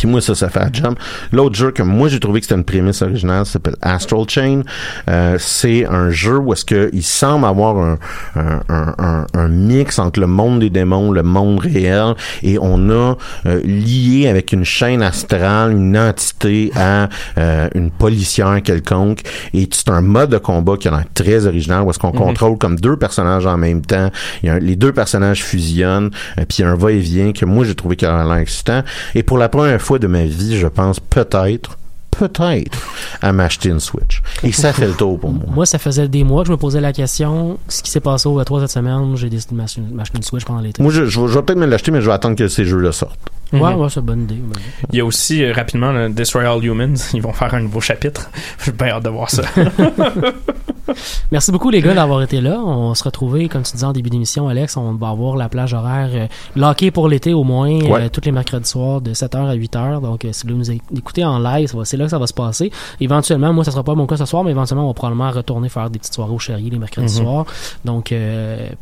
Puis moi, ça, ça fait un jump. L'autre jeu que moi, j'ai trouvé que c'était une prémisse originale, ça s'appelle Astral Chain. Euh, c'est un jeu où est-ce que il semble avoir un, un, un, un- mix entre le monde des démons, le monde réel, et on a euh, lié avec une chaîne astrale, une entité à euh, une policière quelconque. Et c'est un mode de combat qui a l'air très original, où est-ce qu'on contrôle comme deux personnages en même temps. Il y a un- les deux personnages fusionnent, euh, puis il y a un va-et-vient que moi, j'ai trouvé qui a l'air excitant. Et pour la première fois de ma vie, je pense peut-être, peut-être, à m'acheter une Switch. Et ça fait le tour pour moi. Moi, ça faisait des mois que je me posais la question ce qui s'est passé au E3 cette semaine. J'ai décidé de m'acheter une Switch pendant l'été. Moi, je, je vais peut-être me l'acheter, mais je vais attendre que ces jeux-là sortent. Ouais, Mhm. ouais, c'est une bonne idée. Il y a aussi euh, rapidement le Destroy All Humans. Ils vont faire un nouveau chapitre. J'ai bien hâte de voir ça. Merci beaucoup, les gars, d'avoir été là. On va se retrouver, comme tu disais en début d'émission, Alex. On va avoir la plage horaire euh, lockée pour l'été au moins, Ouais. euh, tous les mercredis soirs de 7h à 8h. Donc, euh, si vous nous écoutez en live, c'est là que ça va se passer. Éventuellement, moi, ça sera pas mon cas ce soir, mais éventuellement, on va probablement retourner faire des petites soirées au chéri les mercredis Mhm. soirs. Donc,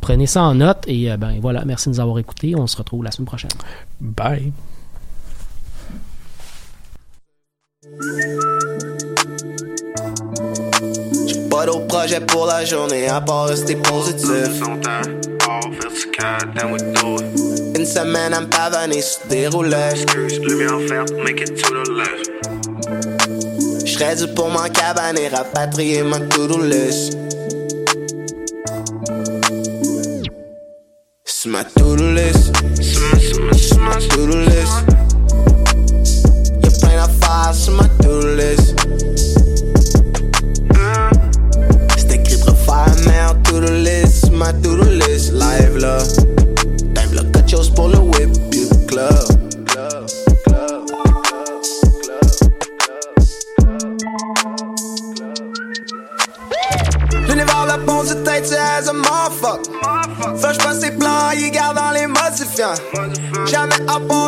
prenez ça en note. Et ben voilà, merci de nous avoir écoutés. On se retrouve la semaine prochaine. Bye. Pas d'autre projet pour la journée à part rester positif. Une semaine à me pavaner sur des roulettes. J'serais dû pour m'en cabaner, rapatrier ma to-do list. C'est ma to-do list. C'est ma to-do list. Plein d'affaires sur ma list. C'est écrit Ma to-do list live là. Time pour le whip, le club. As a motherfucker. Fais j'passe ses plans, il garde dans les modifiants. Jamais à part